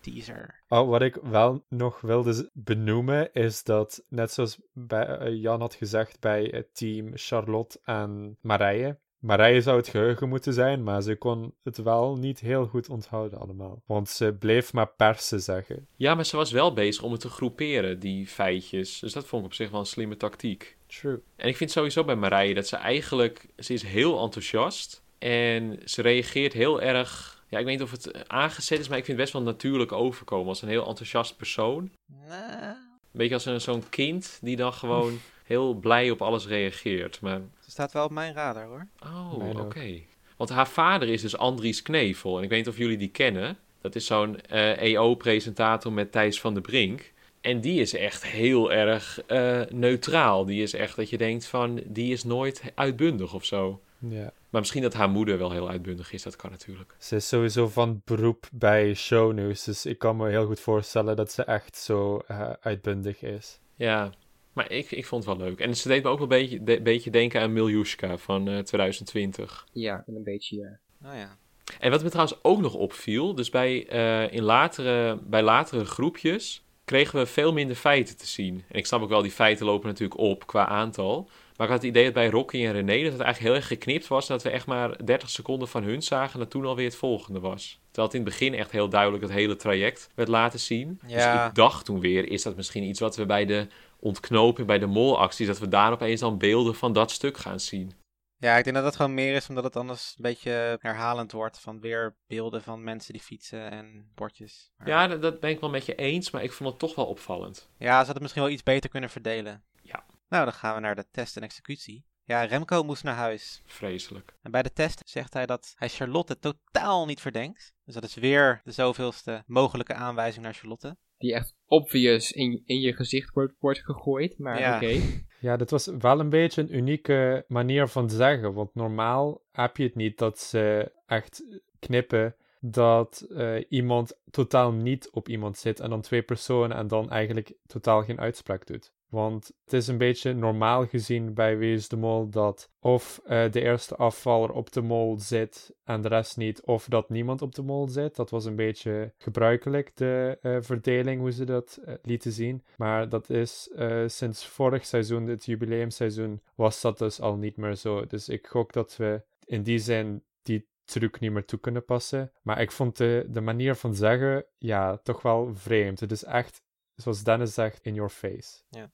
teaser. Oh, wat ik wel nog wilde benoemen is dat, net zoals bij, eh, Jan had gezegd bij het team Charlotte en Marije. Marije zou het geheugen moeten zijn, maar ze kon het wel niet heel goed onthouden allemaal. Want ze bleef maar persen zeggen. Ja, maar ze was wel bezig om het te groeperen, die feitjes. Dus dat vond ik op zich wel een slimme tactiek. True. En ik vind sowieso bij Marije dat ze eigenlijk... Ze is heel enthousiast en ze reageert heel erg... Ja, ik weet niet of het aangezet is, maar ik vind het best wel natuurlijk overkomen als een heel enthousiast persoon. Nou, Een beetje als een, zo'n kind die dan gewoon heel blij op alles reageert. Maar, ze staat wel op mijn radar hoor. oh, oké. Want haar vader is dus Andries Knevel. En ik weet niet of jullie die kennen. Dat is zo'n eh, EO-presentator met Thijs van der Brink. En die is echt heel erg eh, neutraal. Die is echt dat je denkt van, die is nooit uitbundig of zo. Ja. Maar misschien dat haar moeder wel heel uitbundig is, dat kan natuurlijk. Ze is sowieso van beroep bij shownews, dus ik kan me heel goed voorstellen dat ze echt zo eh, uitbundig is. Ja, maar ik, ik vond het wel leuk. En ze deed me ook wel een beetje, de- beetje denken aan Miljushka van eh, 2020. Ja, wel een beetje, ja. Oh ja. En wat me trouwens ook nog opviel, dus bij, eh, in latere, bij latere groepjes kregen we veel minder feiten te zien. En ik snap ook wel, die feiten lopen natuurlijk op qua aantal. Maar ik had het idee dat bij Rocky en René dat het eigenlijk heel erg geknipt was. En dat we echt maar 30 seconden van hun zagen en dat toen alweer het volgende was. Terwijl het in het begin echt heel duidelijk het hele traject werd laten zien. Ja. Dus ik dacht toen weer, is dat misschien iets wat we bij de ontknoping, bij de molacties, dat we daar opeens dan beelden van dat stuk gaan zien. Ja, ik denk dat dat gewoon meer is omdat het anders een beetje herhalend wordt van weer beelden van mensen die fietsen en bordjes. Maar- Ja, dat, dat ben ik wel met je eens, maar ik vond het toch wel opvallend. Ja, ze hadden het misschien wel iets beter kunnen verdelen. Ja. Nou, dan gaan we naar de test en executie. Ja, Remco moest naar huis. Vreselijk. En bij de test zegt hij dat hij Charlotte totaal niet verdenkt. Dus dat is weer de zoveelste mogelijke aanwijzing naar Charlotte. Die echt obvious in, in je gezicht wordt, wordt gegooid, maar Ja. oké. Ja, dit was wel een beetje een unieke manier van zeggen. Want normaal heb je het niet dat ze echt knippen dat eh, iemand totaal niet op iemand zit en dan twee personen en dan eigenlijk totaal geen uitspraak doet. Want het is een beetje normaal gezien bij Wie is de Mol dat of eh, de eerste afvaller op de mol zit en de rest niet, of dat niemand op de mol zit. Dat was een beetje gebruikelijk, de eh, verdeling, hoe ze dat eh, lieten zien. Maar dat is sinds vorig seizoen, het jubileumseizoen, was dat dus al niet meer zo. Dus ik gok dat we in die zin die truc niet meer toe kunnen passen. Maar ik vond de, de manier van zeggen, ja, toch wel vreemd. Het is echt, zoals Dennis zegt, in your face. Ja,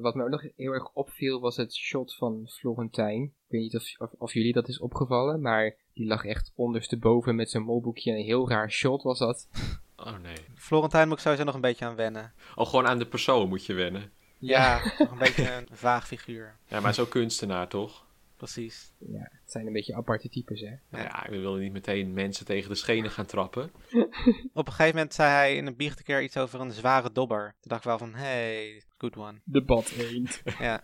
wat me ook nog heel erg opviel was het shot van Florentijn. Ik weet niet of, of, of jullie dat is opgevallen, maar die lag echt ondersteboven met zijn molboekje. Een heel raar shot was dat. Oh nee. Florentijn moet ik sowieso nog een beetje aan wennen. Oh, gewoon aan de persoon moet je wennen. Ja, nog een beetje een vaag figuur. Ja, maar zo kunstenaar toch? Precies. Ja, het zijn een beetje aparte types, hè. Nou ja, we willen niet meteen mensen tegen de schenen gaan trappen. Op een gegeven moment zei hij in een biecht een keer iets over een zware dobber. Toen dacht ik wel van, hey, good one. De bad eend. Ja,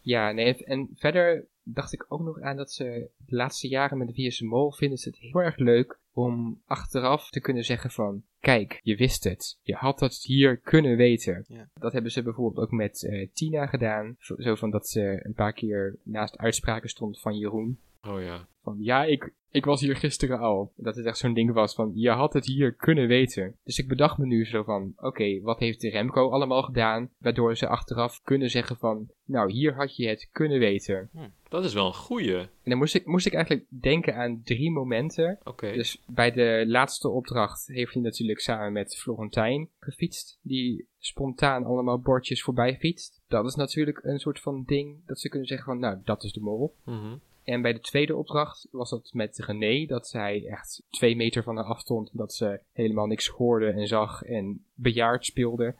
Ja, nee, en verder dacht ik ook nog aan dat ze de laatste jaren met de VS Mol vinden ze het heel erg leuk om achteraf te kunnen zeggen van, kijk, je wist het. Je had dat hier kunnen weten. Ja. Dat hebben ze bijvoorbeeld ook met eh, Tina gedaan. Zo van dat ze een paar keer naast uitspraken stond van Jeroen. Oh ja. Van, ja, ik, ik was hier gisteren al. Dat het echt zo'n ding was van, je had het hier kunnen weten. Dus ik bedacht me nu zo van, oké, wat heeft Remco allemaal gedaan? Waardoor ze achteraf kunnen zeggen van, nou, hier had je het kunnen weten. Dat is wel een goeie. En dan moest ik, moest ik eigenlijk denken aan drie momenten. Oké. Dus bij de laatste opdracht heeft hij natuurlijk samen met Florentijn gefietst. Die spontaan allemaal bordjes voorbij fietst. Dat is natuurlijk een soort van ding dat ze kunnen zeggen van, nou, dat is de mol. Mhm. En bij de tweede opdracht was dat met René, dat zij echt twee meter van haar afstond. Dat ze helemaal niks hoorde en zag en bejaard speelde.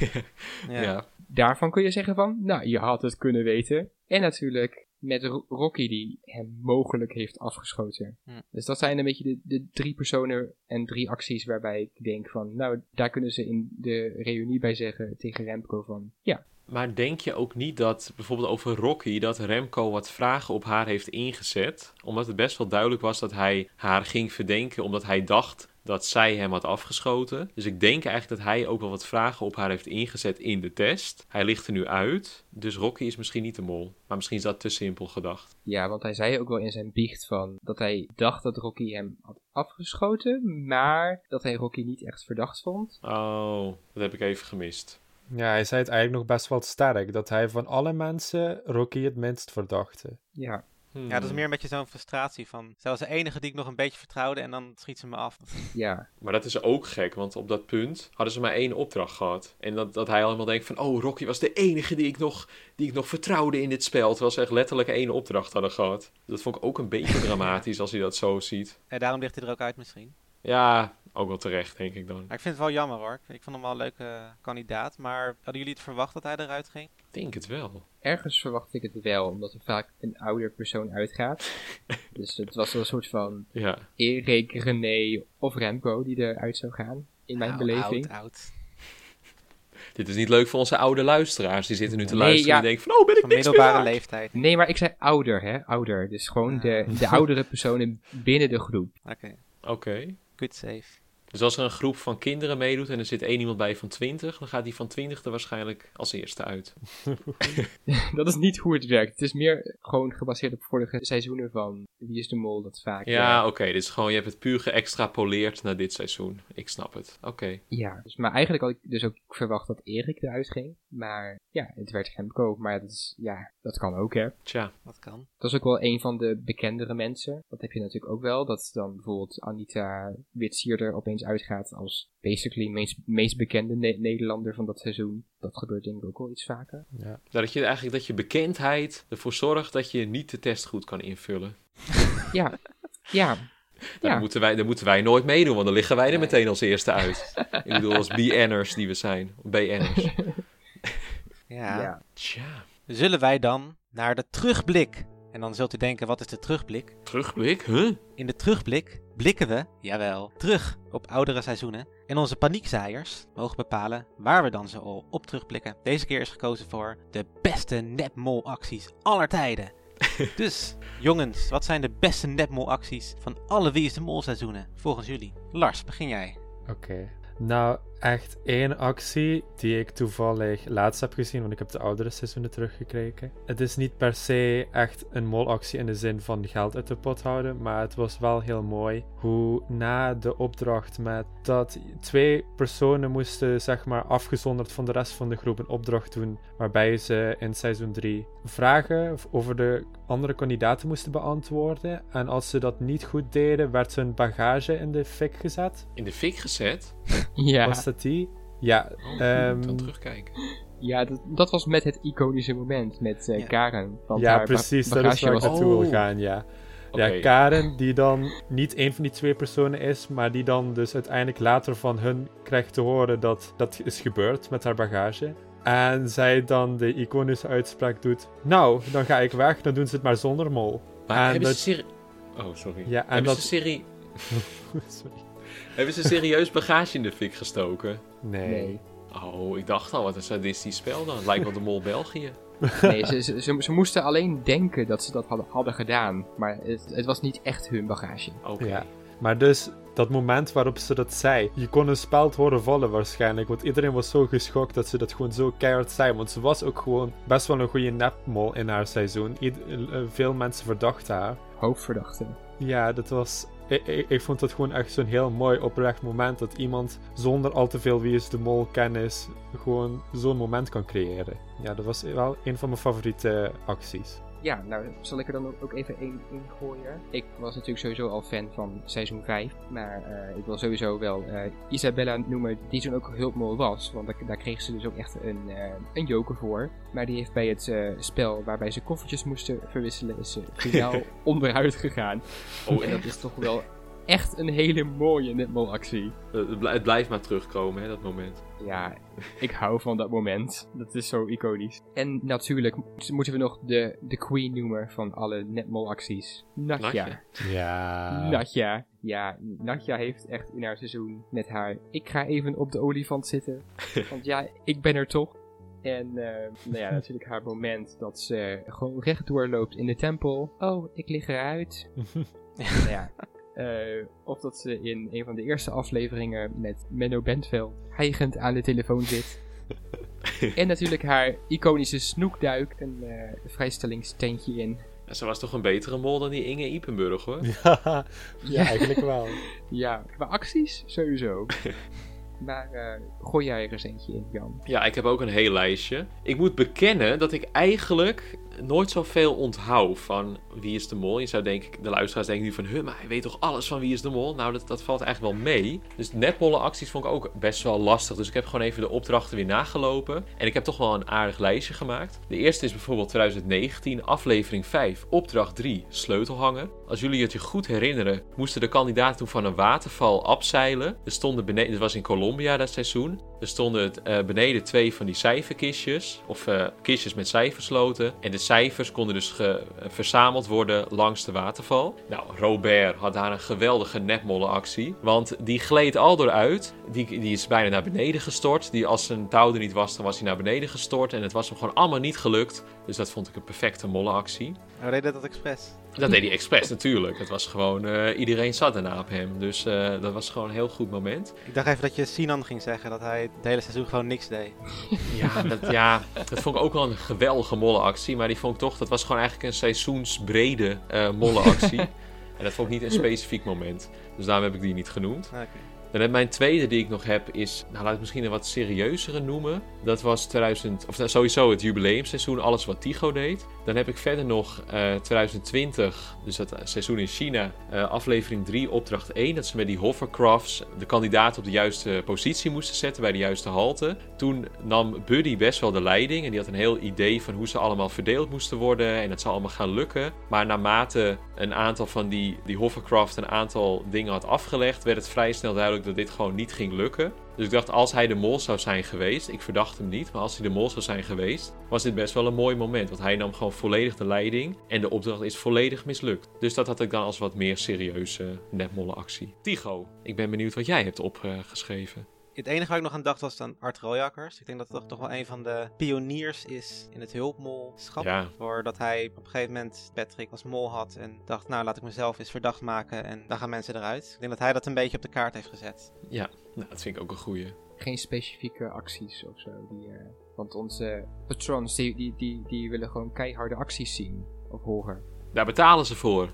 ja. ja. Daarvan kun je zeggen van, nou, je had het kunnen weten. En natuurlijk met Ro- Rocky die hem mogelijk heeft afgeschoten. Hm. Dus dat zijn een beetje de, de drie personen en drie acties waarbij ik denk van, nou, daar kunnen ze in de reunie bij zeggen tegen Remco van, ja, Maar denk je ook niet dat bijvoorbeeld over Rocky dat Remco wat vragen op haar heeft ingezet? Omdat het best wel duidelijk was dat hij haar ging verdenken omdat hij dacht dat zij hem had afgeschoten. Dus ik denk eigenlijk dat hij ook wel wat vragen op haar heeft ingezet in de test. Hij ligt er nu uit, dus Rocky is misschien niet de mol. Maar misschien is dat te simpel gedacht. Ja, want hij zei ook wel in zijn biecht van dat hij dacht dat Rocky hem had afgeschoten, maar dat hij Rocky niet echt verdacht vond. Oh, dat heb ik even gemist. Ja, hij zei het eigenlijk nog best wel sterk. Dat hij van alle mensen Rocky het minst verdachte. Ja, Hmm. Ja, dat is meer een beetje zo'n frustratie van... Zij was de enige die ik nog een beetje vertrouwde en dan schiet ze me af. ja, Maar dat is ook gek, want op dat punt hadden ze maar één opdracht gehad. En dat, dat hij allemaal denkt van, oh, Rocky was de enige die ik, nog, die ik nog vertrouwde in dit spel. Terwijl ze echt letterlijk één opdracht hadden gehad. Dat vond ik ook een beetje dramatisch als hij dat zo ziet. En daarom ligt hij er ook uit misschien. Ja, ook wel terecht, denk ik dan. Maar ik vind het wel jammer hoor. Ik vond hem wel een leuke kandidaat. Maar hadden jullie het verwacht dat hij eruit ging? Ik denk het wel. ergens verwacht ik het wel, omdat er vaak een ouder persoon uitgaat. dus het was wel een soort van Ja. Erik, René of Remco die eruit zou gaan, in mijn Nou, beleving. Oud, oud. Dit is niet leuk voor onze oude luisteraars. Die zitten nu te Nee, luisteren ja. en denken van, oh, ben ik Van niks middelbare leeftijd. Nee, maar ik zei ouder, hè? Ouder. Dus gewoon de, de oudere personen binnen de groep. Oké, Oké. Good save. Dus als er een groep van kinderen meedoet en er zit één iemand bij van 20, dan gaat die van 20 er waarschijnlijk als eerste uit. dat is niet hoe het werkt. Het is meer gewoon gebaseerd op vorige seizoenen van Wie is de Mol, dat vaak... Ja, oké. is gewoon, je hebt het puur geëxtrapoleerd naar dit seizoen. Ik snap het. Oké. ja. Dus, maar eigenlijk had ik dus ook verwacht dat Erik eruit ging. Maar ja, het werd Remco. Maar dat is, ja, dat kan ook, hè. Tja. Dat kan. Dat is ook wel een van de bekendere mensen. Dat heb je natuurlijk ook wel. Dat dan bijvoorbeeld Anita Witsierder opeens uitgaat als basically meest, meest bekende Ne- Nederlander van dat seizoen. Dat gebeurt denk ik ook wel iets vaker. Ja. Dat je eigenlijk dat je bekendheid ervoor zorgt dat je niet de test goed kan invullen. Ja, ja, Dan, Ja. moeten wij, dan moeten wij nooit meedoen, want dan liggen wij er Nee. meteen als eerste uit. Ik bedoel, als BN'ers die we zijn. BN'ers. Ja. ja. Tja. Zullen wij dan naar de terugblik? En dan zult u denken, wat is de terugblik? Terugblik? Huh? In de terugblik blikken we, jawel, terug op oudere seizoenen. En onze paniekzaaiers mogen bepalen waar we dan zo op terugblikken. Deze keer is gekozen voor de beste nepmol-acties aller tijden. dus, jongens, wat zijn de beste nepmol-acties van alle Wie is de Mol seizoenen volgens jullie? Lars, begin jij. Oké. Nou, echt één actie die ik toevallig laatst heb gezien, want ik heb de oudere seizoenen teruggekeken. Het is niet per se echt een molactie in de zin van geld uit de pot houden, maar het was wel heel mooi hoe na de opdracht met dat twee personen moesten, zeg maar, afgezonderd van de rest van de groep een opdracht doen, waarbij ze in seizoen 3 vragen over de andere kandidaten moesten beantwoorden. En als ze dat niet goed deden, werd hun bagage in de fik gezet. In de fik gezet? Ja, Was Ja, Oh, Ehm, kan terugkijken. ja dat, dat was met het iconische moment met eh, Ja. Karen. Ja haar precies, dat is waar ik was... naartoe wil Oh. gaan, ja. Ja, Karen, die dan niet een van die twee personen is, maar die dan dus uiteindelijk later van hun krijgt te horen dat dat is gebeurd met haar bagage. En zij dan de iconische uitspraak doet, nou, dan ga ik weg, dan doen ze het maar zonder mol. Maar En hebben dat- ze serie... Oh, sorry. Ja, en hebben, dat... ze serie... Sorry. Hebben ze serieus bagage in de fik gestoken? Nee. Nee, Oh, ik dacht al, wat een sadistisch spel dan. Lijkt wel de mol België. nee ze, ze, ze, ze moesten alleen denken dat ze dat hadden, hadden gedaan. Maar het, het was niet echt hun bagage. Oké. Ja. Maar dus, dat moment waarop ze dat zei, je kon een speld horen vallen waarschijnlijk. Want iedereen was zo geschokt dat ze dat gewoon zo keihard zei. Want ze was ook gewoon best wel een goede nepmol in haar seizoen. Ied- eh, veel mensen verdachten haar. Hoofdverdachte. Ja, dat was. Ik, vond dat gewoon echt zo'n heel mooi oprecht moment. Dat iemand zonder al te veel wie is de mol kennis gewoon zo'n moment kan creëren. Ja, dat was wel een van mijn favoriete acties. Ja, nou zal ik er dan ook even één in gooien. Ik was natuurlijk sowieso al fan van seizoen 5. Maar eh, ik wil sowieso wel eh, Isabella noemen, die toen ook hulpmol was. Want daar, daar kreeg ze dus ook echt een, eh, een joker voor. Maar die heeft bij het spel waarbij ze koffertjes moesten verwisselen, is ze finaal onderuit gegaan. Oh, En dat is toch wel echt een hele mooie blij- het blijft maar terugkomen, hè, dat moment. Ja, ik hou van dat moment. Dat is zo iconisch. En natuurlijk moeten we nog de, de queen noemen van alle netmolacties. Natja. Natja. Ja. Natja. Ja, Natja heeft echt in haar seizoen met haar... Ik ga even op de olifant zitten. Want ja, ik ben er toch. En eh, nou ja, natuurlijk haar moment dat ze gewoon rechtdoor loopt in de tempel. Oh, ik lig eruit. nou ja, eh, of dat ze in een van de eerste afleveringen met Menno Bentveld hijgend aan de telefoon zit. en natuurlijk haar iconische snoekduik, een eh vrijstellingstentje in. Ja, ze was toch een betere mol dan die Inge Ipenburg, hoor. Ja, ja, eigenlijk wel. Ja, qua acties sowieso. maar eh, gooi jij er eens eentje in, Jan. Ja, ik heb ook een heel lijstje. Ik moet bekennen dat ik eigenlijk nooit zoveel onthoud van Wie is de Mol. Je zou denken, de luisteraars denken nu van, huh, hij weet toch alles van Wie is de Mol? Nou, dat, dat valt eigenlijk wel mee. Dus netmollen acties vond ik ook best wel lastig. Dus ik heb gewoon even de opdrachten weer nagelopen. En ik heb toch wel een aardig lijstje gemaakt. De eerste is bijvoorbeeld 2019, aflevering 5, opdracht 3, sleutelhangen. Als jullie het je goed herinneren, moesten de kandidaten toen van een waterval abzeilen. Er stonden beneden, het was in Colombia dat seizoen. Er stonden het, eh, beneden twee van die cijferkistjes, of eh, kistjes met cijfersloten. En de cijfers konden dus verzameld worden langs de waterval. Nou, Robert had daar een geweldige netmollenactie. Want die gleed al dooruit. Die, die is bijna naar beneden gestort. Die, als zijn touw er niet was, dan was hij naar beneden gestort. En het was hem gewoon allemaal niet gelukt. Dus dat vond ik een perfecte mollenactie. Oh, deed dat expres? Dat deed hij expres natuurlijk. Het was gewoon, eh, iedereen zat daarna op hem. Dus eh, dat was gewoon een heel goed moment. Ik dacht even dat je Sinan ging zeggen, dat hij het hele seizoen gewoon niks deed. Ja, dat, ja, dat vond ik ook wel een geweldige mollenactie. Maar die vond ik toch, dat was gewoon eigenlijk een seizoensbrede eh mollenactie. en dat vond ik niet een specifiek moment. Dus daarom heb ik die niet genoemd. Dan heb mijn tweede die ik nog heb is, nou laat ik misschien een wat serieuzere noemen. Dat was 2000, of nou, sowieso het jubileumseizoen, alles wat Tigo deed. Dan heb ik verder nog eh 2020, dus dat seizoen in China, eh, aflevering 3, opdracht 1. Dat ze met die hovercrafts de kandidaat op de juiste positie moesten zetten bij de juiste halte. Toen nam Buddy best wel de leiding en die had een heel idee van hoe ze allemaal verdeeld moesten worden en het zou allemaal gaan lukken. Maar naarmate een aantal van die, die hovercraft een aantal dingen had afgelegd, werd het vrij snel duidelijk dat dit gewoon niet ging lukken. Dus ik dacht, als hij de mol zou zijn geweest, ik verdacht hem niet, maar als hij de mol zou zijn geweest, was dit best wel een mooi moment. Want hij nam gewoon volledig de leiding en de opdracht is volledig mislukt. Dus dat had ik dan als wat meer serieuze netmollenactie. Tigo, ik ben benieuwd wat jij hebt opgeschreven. Het enige waar ik nog aan dacht was dan Art Royakkers. Ik denk dat dat toch wel een van de pioniers is in het hulpmolschap. Ja. Voordat hij op een gegeven moment Patrick als mol had en dacht, nou laat ik mezelf eens verdacht maken en dan gaan mensen eruit. Ik denk dat hij dat een beetje op de kaart heeft gezet. Ja, nou, dat vind ik ook een goeie. Geen specifieke acties of zo. Die, eh, want onze patrons, die, die, die, die willen gewoon keiharde acties zien of horen. Daar betalen ze voor.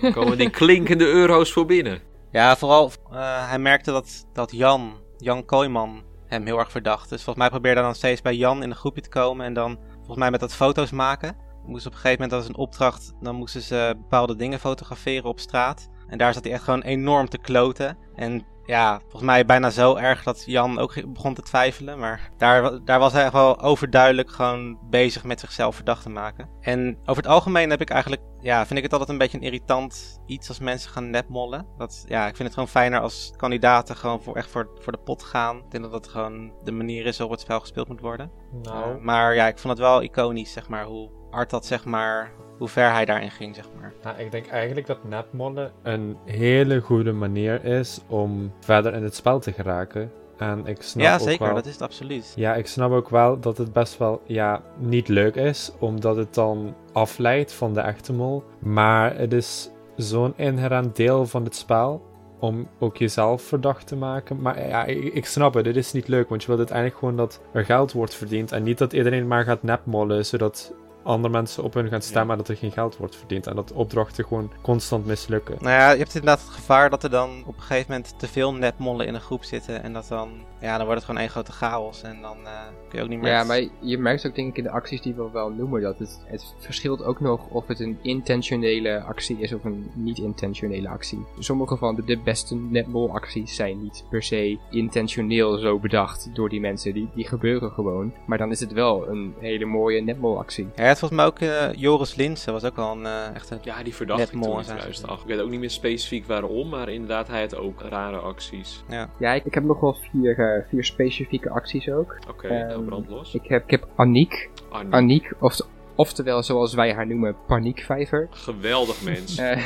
Dan komen die klinkende euro's voor binnen. Ja, vooral eh, hij merkte dat, dat Jan, Jan Kooijman, hem heel erg verdacht. Dus volgens mij probeerde hij dan steeds bij Jan in een groepje te komen en dan volgens mij met dat foto's maken. Moest op een gegeven moment, dat was een opdracht, dan moesten ze bepaalde dingen fotograferen op straat. En daar zat hij echt gewoon enorm te kloten. En ja, volgens mij bijna zo erg dat Jan ook begon te twijfelen. Maar daar, daar was hij echt wel overduidelijk gewoon bezig met zichzelf verdacht te maken. En over het algemeen heb ik eigenlijk, ja, vind ik het altijd een beetje een irritant iets als mensen gaan netmollen. Dat, ja, ik vind het gewoon fijner als kandidaten gewoon voor, echt voor, voor de pot gaan. Ik denk dat dat gewoon de manier is waarop het spel gespeeld moet worden. Nou, Uh, maar ja, ik vond het wel iconisch, zeg maar, hoe Art dat, zeg maar, hoe ver hij daarin ging, zeg maar. nou, ik denk eigenlijk dat netmollen een hele goede manier is om verder in het spel te geraken. En ik snap ja, zeker, wel... dat is het absoluut. Ja, ik snap ook wel dat het best wel ja, niet leuk is, omdat het dan afleidt van de echte mol. Maar het is zo'n inherent deel van het spel om ook jezelf verdacht te maken. Maar ja, ik, ik snap het, het is niet leuk, want je wilt uiteindelijk gewoon dat er geld wordt verdiend en niet dat iedereen maar gaat nepmollen, zodat andere mensen op hun gaan stemmen en dat er geen geld wordt verdiend en dat opdrachten gewoon constant mislukken. Nou ja, je hebt inderdaad het gevaar dat er dan op een gegeven moment te veel netmollen in een groep zitten. En dat dan, ja, dan wordt het gewoon één grote chaos. En dan eh, kun je ook niet meer... Ja, maar je merkt ook denk ik in de acties die we wel noemen dat het, het verschilt ook nog of het een intentionele actie is of een niet-intentionele actie. Sommige van de, de beste netball acties zijn niet per se intentioneel zo bedacht door die mensen, die, die gebeuren gewoon. Maar dan is het wel een hele mooie netball actie. Ja, het volgens mij ook eh, Joris Linsen, was ook wel een uh, echte... Ja, die verdacht ik toen in zijn. 2008. Ik weet ook niet meer specifiek waarom, maar inderdaad, hij had ook rare acties. Ja. Ja, ik, ik heb nog wel vier, eh, vier specifieke acties ook. Oké, Ehm, nou brand los. Ik heb, ik heb Aniek. Aniek, of, oftewel zoals wij haar noemen, Paniekvijver. geweldig mens. Eh,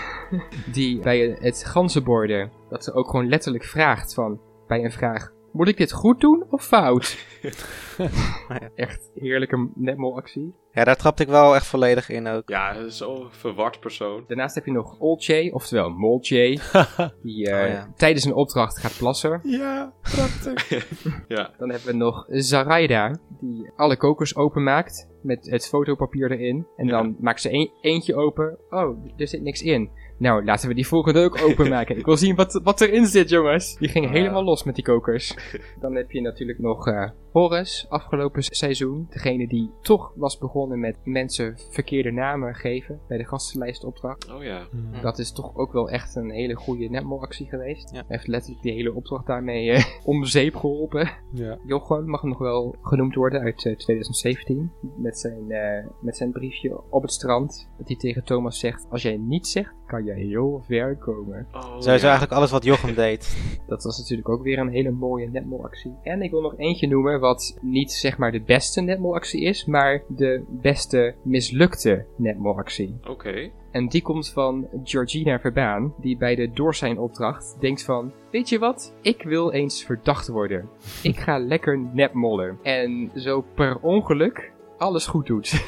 die bij het ganzenborden, dat ze ook gewoon letterlijk vraagt van, bij een vraag, moet ik dit goed doen of fout? Echt heerlijke netmol-actie. ja, daar trapte ik wel echt volledig in ook. Ja, zo'n verward persoon. Daarnaast heb je nog Olcay, oftewel Molcay, die eh, Oh ja. tijdens een opdracht gaat plassen. Ja, prachtig. Ja, Dan hebben we nog Zaraida, die alle kokers openmaakt met het fotopapier erin. En Ja. dan maakt ze een, eentje open. Oh, er zit niks in. Nou, laten we die volgende ook openmaken. Ik wil zien wat, wat erin zit, jongens. Die ging Ja. helemaal los met die kokers. Dan heb je natuurlijk nog eh Horus, afgelopen seizoen. Degene die toch was begonnen met mensen verkeerde namen geven bij de gastenlijstopdracht. oh ja. Dat is toch ook wel echt een hele goede netmol-actie geweest. Ja. Hij heeft letterlijk die hele opdracht daarmee eh, om zeep geholpen. Ja. Jochem mag nog wel genoemd worden uit eh, 2017. Met zijn, eh, met zijn briefje op het strand. Dat hij tegen Thomas zegt: Als jij niets zegt, kan je heel ver komen. Oh, Sowieso ja. eigenlijk alles wat Jochem deed. Dat was natuurlijk ook weer een hele mooie netmol-actie. En ik wil nog eentje noemen wat niet zeg maar de beste netmol-actie is, maar de beste mislukte netmol-actie. Oké. En die komt van Georgina Verbaan, die bij de door zijn opdracht denkt van... Weet je wat? Ik wil eens verdacht worden. Ik ga lekker netmollen. En zo per ongeluk alles goed doet.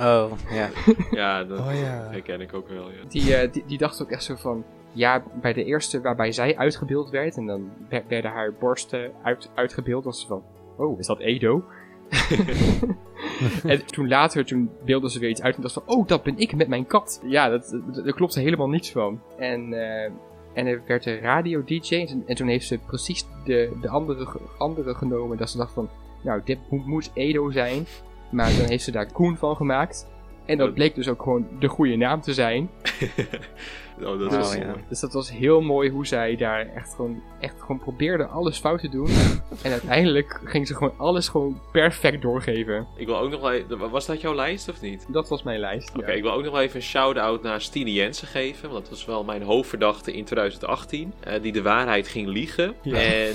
Oh, ja. Ja, dat Oh ja. herken ik ook wel, ja. Die, eh, die, die dacht ook echt zo van... Ja, bij de eerste waarbij zij uitgebeeld werd... En dan wer- werden haar borsten uit, uitgebeeld. Was ze van... Oh, is dat Edo? en toen later, toen beelden ze weer iets uit en dacht van, oh, dat ben ik met mijn kat. Ja, dat, dat, daar klopt helemaal niets van. En, eh, en er werd een radio-dj en, toen- en toen heeft ze precies de, de andere, andere genomen. Dat ze dacht van, nou, dit moet Edo zijn. Maar dan heeft ze daar Koen van gemaakt. En dat bleek dus ook gewoon de goede naam te zijn. oh, dat Oh, ja. mooi. Dus dat was heel mooi hoe zij daar echt gewoon, echt gewoon probeerde alles fout te doen. en uiteindelijk ging ze gewoon alles gewoon perfect doorgeven. Ik wil ook nog wel even... Was dat jouw lijst of niet? Dat was mijn lijst. Oké, ja. ik wil ook nog wel even een shout-out naar Stine Jensen geven. Want dat was wel mijn hoofdverdachte in 2018. eh, die de waarheid ging liegen. Ja. En...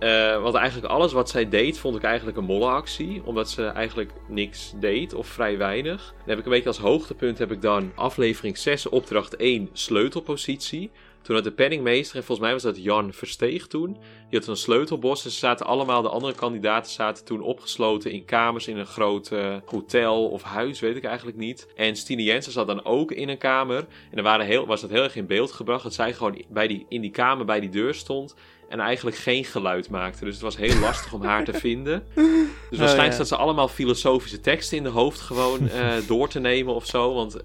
eh, want eigenlijk alles wat zij deed, vond ik eigenlijk een mollenactie. Omdat ze eigenlijk niks deed, of vrij weinig. Dan heb ik een beetje als hoogtepunt heb ik dan aflevering 6, opdracht 1, sleutelpositie. Toen had de penningmeester, en volgens mij was dat Jan Versteeg toen. Die had een sleutelbos. En ze zaten allemaal, de andere kandidaten zaten toen opgesloten in kamers in een groot eh, hotel of huis, weet ik eigenlijk niet. En Stine Jensen zat dan ook in een kamer. En er waren heel, was dat heel erg in beeld gebracht. Dat zij gewoon bij die, in die kamer bij die deur stond. En eigenlijk geen geluid maakte. Dus het was heel lastig om haar te vinden. Dus waarschijnlijk ja. zat ze allemaal filosofische teksten in de hoofd gewoon eh, door te nemen of zo. Want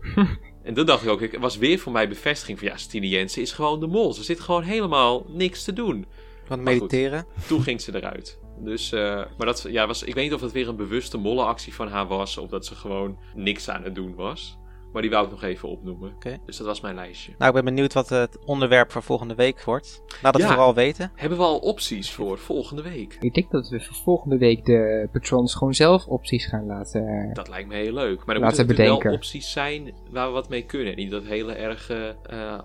en toen dacht ik ook, het was weer voor mij bevestiging van ja, Stine Jensen is gewoon de mol. Ze zit gewoon helemaal niks te doen. Goed. mediteren. Toen ging ze eruit. Dus, eh, maar dat ja, was, ik weet niet of dat weer een bewuste mollenactie van haar was. Of dat ze gewoon niks aan het doen was. Maar die wou ik nog even opnoemen. Oké. Dus dat was mijn lijstje. Nou, ik ben benieuwd wat het onderwerp voor volgende week wordt. Laat het Ja. vooral weten. Hebben we al opties voor volgende week? Ik denk dat we voor volgende week de patrons gewoon zelf opties gaan laten. Dat lijkt me heel leuk. Maar er Laten moeten we natuurlijk wel bedenken. opties zijn waar we wat mee kunnen. Niet dat hele erg eh, eh,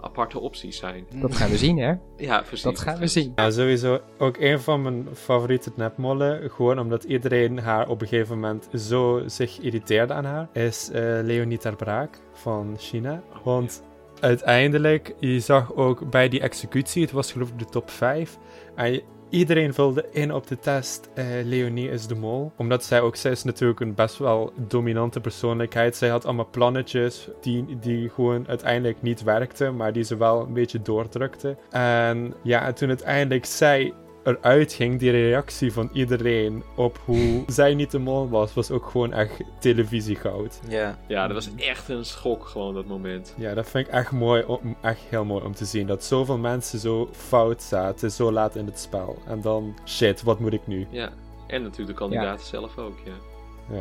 aparte opties zijn. Dat gaan we zien, hè? Ja, precies. Dat gaan we zien. Ja, sowieso ook een van mijn favoriete netmollen, gewoon omdat iedereen haar op een gegeven moment zo zich irriteerde aan haar, is eh, Leonie ter Braak van China. Want uiteindelijk, je zag ook bij die executie, het was geloof ik de top 5, en iedereen vulde in op de test, eh, Leonie is de mol. Omdat zij ook, zij is natuurlijk een best wel dominante persoonlijkheid. Zij had allemaal plannetjes die, die gewoon uiteindelijk niet werkten, maar die ze wel een beetje doordrukte. En ja, en toen uiteindelijk zij eruit ging, die reactie van iedereen op hoe zij niet de mol was, was ook gewoon echt televisiegoud. Ja. Ja, dat was echt een schok gewoon dat moment. Ja, dat vind ik echt mooi, om, echt heel mooi om te zien. Dat zoveel mensen zo fout zaten, zo laat in het spel. En dan, shit, wat moet ik nu? Ja. En natuurlijk de kandidaten zelf ook, ja.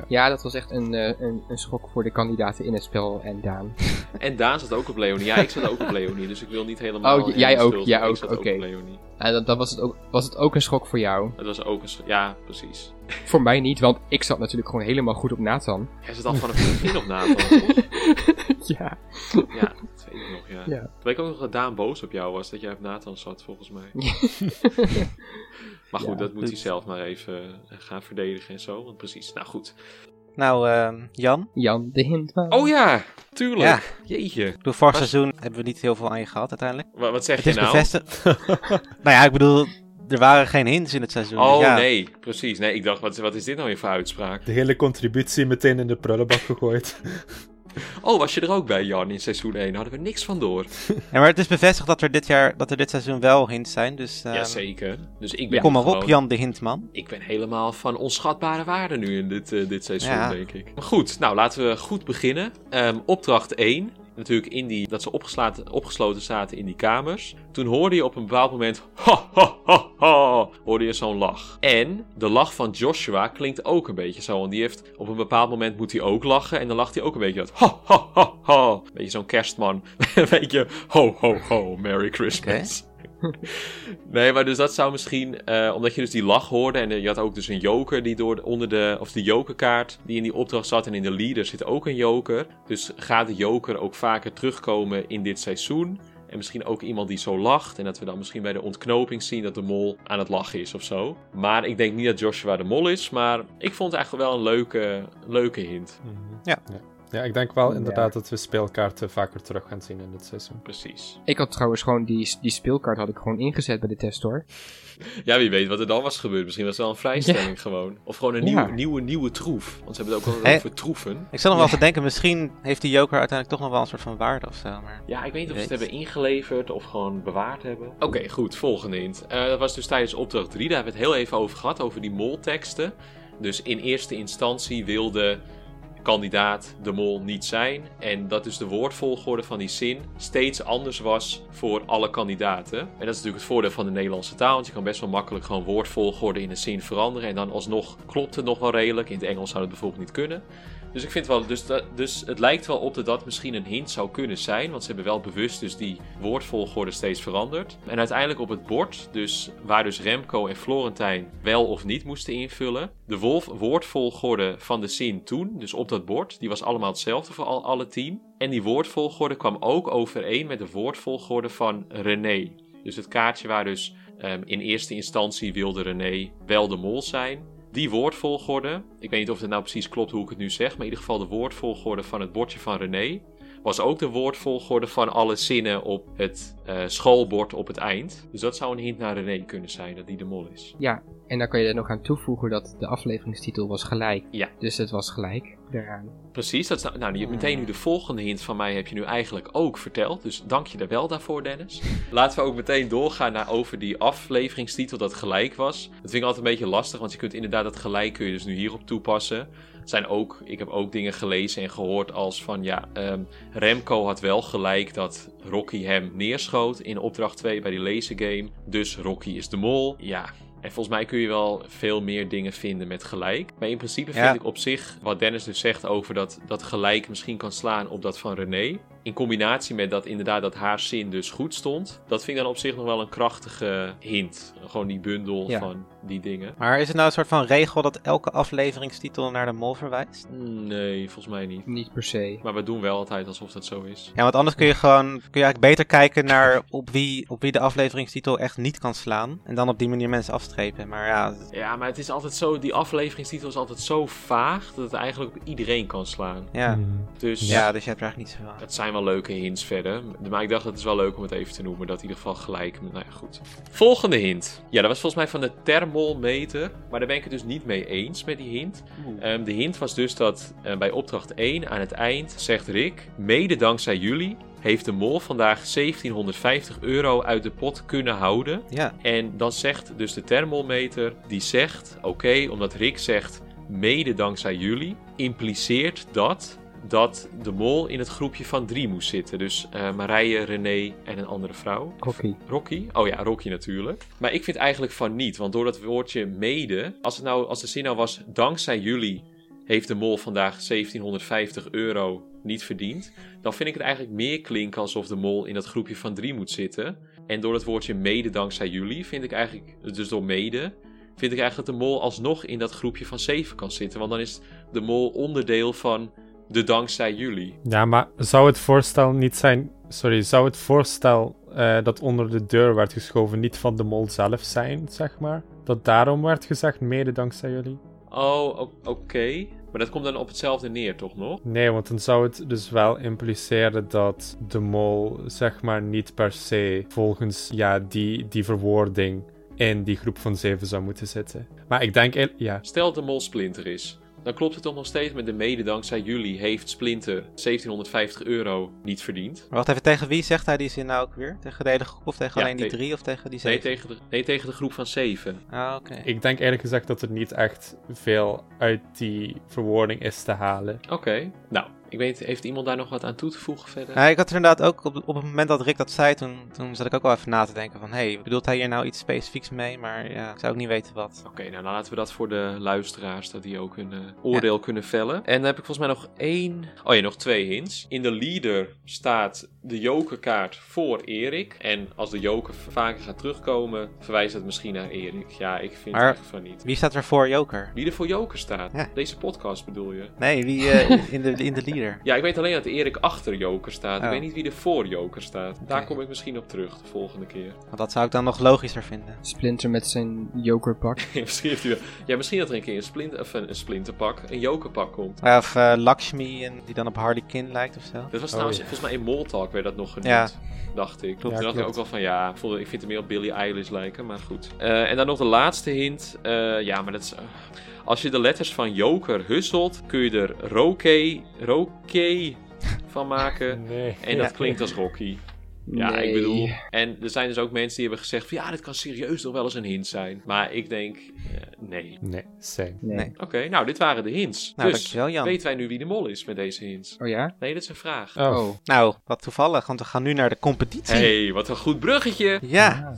Ja, dat was echt een, eh, een, een schok voor de kandidaten in het spel en Daan. En Daan zat ook op Leonie. Ja, ik zat ook op Leonie, dus ik wil niet helemaal... Oh, jij ook, maken. ook, oké. ook op Leonie. En dan, dan was, het ook, was het ook een schok voor jou. Dat was ook een... sch- Ja, precies. Voor mij niet, want ik zat natuurlijk gewoon helemaal goed op Nathan. Jij zat al vanaf het begin op Nathan, ja. Ja, dat weet ik nog, ja. Ja. Toen ik ook nog dat Daan boos op jou was, dat jij op Nathan zat, volgens mij. Maar goed, Ja, dat moet hij dus- zelf maar even eh, gaan verdedigen en zo. Want precies, nou goed. Nou, ehm, Jan, Jan de Hintman. Oh ja, tuurlijk. Ja. Jeetje. door vorig Was- seizoen hebben we niet heel veel aan je gehad uiteindelijk. Wa- Wat zeg Het je is nou? bevestigd. nou ja, ik bedoel, er waren geen hints in het seizoen. Oh dus ja. nee, precies. Nee, ik dacht, wat, wat is dit nou weer voor uitspraak? De hele contributie meteen in de prullenbak gegooid. Oh, was je er ook bij, Jan, in seizoen 1? Hadden we niks van door. Ja, maar het is bevestigd dat er dit jaar, dat er dit seizoen wel hints zijn. Dus ehm, Jazeker. Dus ik ben kom maar op, Jan de Hintman. Ik ben helemaal van onschatbare waarde nu in dit, eh, dit seizoen, Ja. denk ik. Maar goed, nou laten we goed beginnen. Ehm, opdracht 1. Natuurlijk in die, dat ze opgesloten zaten in die kamers. Toen hoorde je op een bepaald moment... Ha, ha, ha, ha, hoorde je zo'n lach. En de lach van Joshua klinkt ook een beetje zo. Want die heeft op een bepaald moment moet hij ook lachen. En dan lacht hij ook een beetje dat... Ha, ha, ha, ha. Beetje zo'n kerstman. een beetje... Ho, ho, ho. Merry Christmas. Nee, maar dus dat zou misschien, eh, omdat je dus die lach hoorde en eh, je had ook dus een joker die door de- onder de, of de jokerkaart die in die opdracht zat en in de leader zit ook een joker. Dus gaat de joker ook vaker terugkomen in dit seizoen? En misschien ook iemand die zo lacht. En dat we dan misschien bij de ontknoping zien dat de mol aan het lachen is of zo. Maar ik denk niet dat Joshua de mol is. Maar ik vond het eigenlijk wel een leuke, leuke hint. Ja. ja. Ja, ik denk wel Ja. inderdaad dat we speelkaarten vaker terug gaan zien in dit seizoen. Precies. Ik had trouwens gewoon die, die speelkaart had ik gewoon ingezet bij de test hoor. Ja, wie weet wat er dan was gebeurd. Misschien was het wel een vrijstelling gewoon. Of gewoon een Ja. nieuwe, nieuwe, nieuwe troef. Want ze hebben het ook Hey. over troeven. Ik zat nog wel te denken, misschien heeft die joker uiteindelijk toch nog wel een soort van waarde of zo. Maar... Ja, ik weet niet of ze het hebben ingeleverd of gewoon bewaard hebben. Oké, goed. Volgende hint. Eh, dat was dus tijdens opdracht 3. Daar hebben we het heel even over gehad, over die molteksten. Dus in eerste instantie wilde kandidaat de mol niet zijn. En dat dus de woordvolgorde van die zin steeds anders was voor alle kandidaten. En dat is natuurlijk het voordeel van de Nederlandse taal. Want je kan best wel makkelijk gewoon woordvolgorde in een zin veranderen. En dan alsnog klopt het nog wel redelijk. In het Engels zou het bijvoorbeeld niet kunnen. Dus ik vind wel, dus, dus het lijkt wel op dat dat misschien een hint zou kunnen zijn. Want ze hebben wel bewust dus die woordvolgorde steeds veranderd. En uiteindelijk op het bord, dus waar dus Remco en Florentijn wel of niet moesten invullen. De wolf, woordvolgorde van de zin toen, dus op dat bord, die was allemaal hetzelfde voor al, alle tien. En die woordvolgorde kwam ook overeen met de woordvolgorde van René. Dus het kaartje waar dus ehm, in eerste instantie wilde René wel de mol zijn. Die woordvolgorde, ik weet niet of het nou precies klopt hoe ik het nu zeg, maar in ieder geval de woordvolgorde van het bordje van René, was ook de woordvolgorde van alle zinnen op het eh, schoolbord op het eind. Dus dat zou een hint naar René kunnen zijn, dat die de mol is. Ja, en dan kan je er nog aan toevoegen dat de afleveringstitel was gelijk. Ja. Dus het was gelijk daaraan. Precies, dat is nou, nou, meteen nu de volgende hint van mij heb je nu eigenlijk ook verteld. Dus dank je er wel daarvoor, Dennis. Laten we ook meteen doorgaan naar over die afleveringstitel dat gelijk was. Dat vind ik altijd een beetje lastig, want je kunt inderdaad dat gelijk kun je dus nu hierop toepassen. Zijn ook, ik heb ook dingen gelezen en gehoord als van ja, ehm, Remco had wel gelijk dat Rocky hem neerschoot in opdracht 2 bij die lasergame. Dus Rocky is de mol. Ja, en volgens mij kun je wel veel meer dingen vinden met gelijk. Maar in principe vind Ja. ik op zich, wat Dennis dus zegt over dat, dat gelijk misschien kan slaan op dat van René. In combinatie met dat inderdaad dat haar zin dus goed stond. Dat vind ik dan op zich nog wel een krachtige hint. Gewoon die bundel Ja. van die dingen. maar is het nou een soort van regel dat elke afleveringstitel naar de mol verwijst? Nee, volgens mij niet. Niet per se. Maar we doen wel altijd alsof dat zo is. Ja, want anders kun je gewoon kun je eigenlijk beter kijken naar op wie, op wie de afleveringstitel echt niet kan slaan. En dan op die manier mensen afstrepen. Maar ja, Ja, maar het is altijd zo, die afleveringstitel is altijd zo vaag dat het eigenlijk op iedereen kan slaan. ja. Hmm. Dus ja, dus je hebt er eigenlijk niet zoveel aan. Het zijn wel leuke hints verder. Maar ik dacht dat het is wel leuk om het even te noemen. Dat in ieder geval gelijk. Nou ja, goed. Volgende hint. Ja, dat was volgens mij van de Maar daar ben ik het dus niet mee eens met die hint. Ehm, de hint was dus dat eh, bij opdracht 1 aan het eind zegt Rick... Mede dankzij jullie heeft de mol vandaag 1750 euro uit de pot kunnen houden. Ja, En dan zegt dus de thermometer, die zegt, oké, omdat Rick zegt, mede dankzij jullie, impliceert dat dat de mol in het groepje van drie moest zitten. Dus eh, Marije, René en een andere vrouw. Rocky. Rocky? Oh ja, Rocky natuurlijk. Maar ik vind eigenlijk van niet, want door dat woordje mede, als, het nou, als de zin nou was, dankzij jullie heeft de mol vandaag 1750 euro niet verdiend, dan vind ik het eigenlijk meer klinken alsof de mol in dat groepje van drie moet zitten. En door het woordje mede dankzij jullie, vind ik eigenlijk, dus door mede, vind ik eigenlijk dat de mol alsnog in dat groepje van zeven kan zitten. Want dan is de mol onderdeel van de dankzij jullie. Ja, maar zou het voorstel niet zijn... Sorry, zou het voorstel eh, dat onder de deur werd geschoven niet van de mol zelf zijn, zeg maar? Dat daarom werd gezegd, mede dankzij jullie? Oh, oké. Maar dat komt dan op hetzelfde neer, toch nog? Nee, want dan zou het dus wel impliceren dat de mol, zeg maar, niet per se volgens ja, die, die verwoording in die groep van zeven zou moeten zitten. Maar ik denk, ja, Stel dat de mol Splinter is. Dan klopt het toch nog steeds met de mede dankzij jullie heeft Splinter 1750 euro niet verdiend. Maar wacht even, tegen wie zegt hij die zin nou ook weer? Tegen de hele groep of tegen Ja, alleen die drie of tegen die Nee zeven? tegen, de, nee, tegen de groep van 7. Ah, oké. ik denk eerlijk gezegd dat er niet echt veel uit die verwoording is te halen. Oké. Nou, ik weet, heeft iemand daar nog wat aan toe te voegen verder? Ja, ik had er inderdaad ook, op, op het moment dat Rick dat zei, toen, toen zat ik ook wel even na te denken van, hé, hey, bedoelt hij hier nou iets specifieks mee? Maar ja, ik zou ook niet weten wat. Oké, nou dan laten we dat voor de luisteraars, dat die ook hun eh, oordeel kunnen vellen. En dan heb ik volgens mij nog één, oh ja, nog twee hints. In de leader staat de jokerkaart voor Erik. En als de joker vaker gaat terugkomen, verwijst dat misschien naar Erik. Ja, ik vind Maar- echt van niet. Wie staat er voor Joker? Wie er voor joker staat? Ja. Deze podcast bedoel je? Nee, wie eh, in, de, in de leader? Ja, ik weet alleen dat Erik achter joker staat. Ik Oh. weet niet wie er voor joker staat. Daar kom ik misschien op terug de volgende keer. Want dat zou ik dan nog logischer vinden. Splinter met zijn jokerpak. misschien heeft hij wel- Ja, misschien dat er een keer een, splint, of een, een splinterpak, een jokerpak komt. Of eh, Lakshmi, en, die dan op Harley Quinn lijkt of zo. Dat was Oh, trouwens, ja. volgens mij in Moltalk werd dat nog genoemd. Ja. Dacht ik. Klopt. Toen dacht ik ook wel van ja, ik vind hem meer op Billie Eilish lijken, maar goed. Eh, en dan nog de laatste hint. Eh, ja, maar dat is. eh, als je de letters van Joker husselt, kun je er Roke, Roke van maken. Nee. En dat klinkt als Rocky. Ja, Nee. ik bedoel. En er zijn dus ook mensen die hebben gezegd: van, ja, dit kan serieus nog wel eens een hint zijn. Maar ik denk, eh, nee. Nee, same. Nee. Nee. Oké, nou, dit waren de hints. Nou, dus dankjewel, Jan. weten wij nu wie de mol is met deze hints? Oh ja? Nee, dit is een vraag. Oh, Oh. Nou, wat toevallig, want we gaan nu naar de competitie. hey, wat een goed bruggetje. Ja,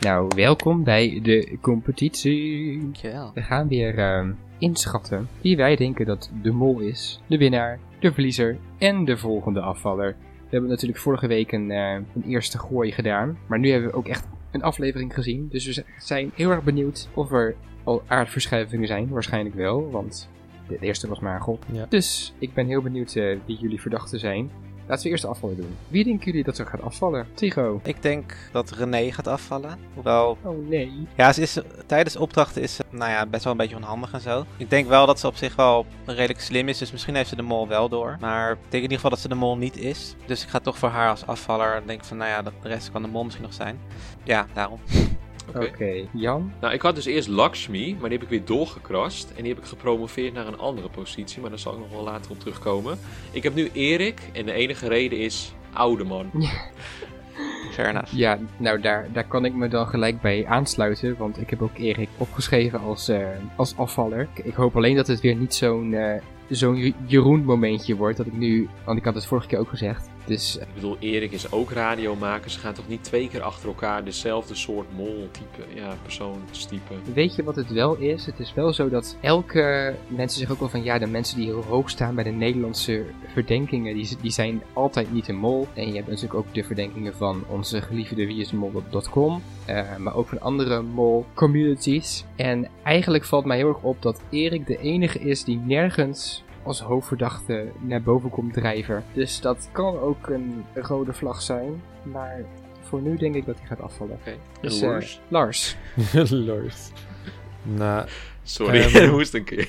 Nou, welkom bij de competitie. dankjewel. We gaan weer ehm, inschatten wie wij denken dat de mol is, de winnaar, de verliezer en de volgende afvaller. We hebben natuurlijk vorige week een, eh, een eerste gooi gedaan, maar nu hebben we ook echt een aflevering gezien. Dus we zijn heel erg benieuwd of er al aardverschuivingen zijn. Waarschijnlijk wel, want de eerste was maar een gok. Ja. Dus ik ben heel benieuwd eh, wie jullie verdachten zijn. Laten we eerst de afvaller doen. Wie denken jullie dat er gaat afvallen? Tigo. Ik denk dat René gaat afvallen. Hoewel, Oh nee. ja, ze is, tijdens opdrachten is ze, nou ja, best wel een beetje onhandig en zo. Ik denk wel dat ze op zich wel redelijk slim is, dus misschien heeft ze de mol wel door. Maar ik denk in ieder geval dat ze de mol niet is. Dus ik ga toch voor haar als afvaller. Ik denk van, nou ja, de rest kan de mol misschien nog zijn. Ja, daarom. Oké. Jan? Nou, ik had dus eerst Lakshmi, maar die heb ik weer doorgekrast. En die heb ik gepromoveerd naar een andere positie, maar daar zal ik nog wel later op terugkomen. Ik heb nu Erik en de enige reden is oude man. Fair enough. Ja, nou daar, daar kan ik me dan gelijk bij aansluiten, want ik heb ook Erik opgeschreven als, eh, als afvaller. Ik, ik hoop alleen dat het weer niet zo'n eh, zo'n Jeroen momentje wordt, dat ik nu, want ik had het vorige keer ook gezegd. Dus eh, Ik bedoel, Erik is ook radiomaker. Ze gaan toch niet twee keer achter elkaar dezelfde soort mol-type, ja, persoon typen. weet je wat het wel is? Het is wel zo dat elke, mensen zeggen ook wel van ja, de mensen die heel hoog staan bij de Nederlandse verdenkingen, die, die zijn altijd niet een mol. En je hebt natuurlijk ook de verdenkingen van onze geliefde wieismol.com. Eh, maar ook van andere mol-communities. En eigenlijk valt mij heel erg op dat Erik de enige is die nergens als hoofdverdachte naar boven komt drijven. Dus dat kan ook een rode vlag zijn. Maar voor nu denk ik dat hij gaat afvallen. Oké. Dus, En eh, Lars? Lars. Lars. Nou, Sorry, um, een keer.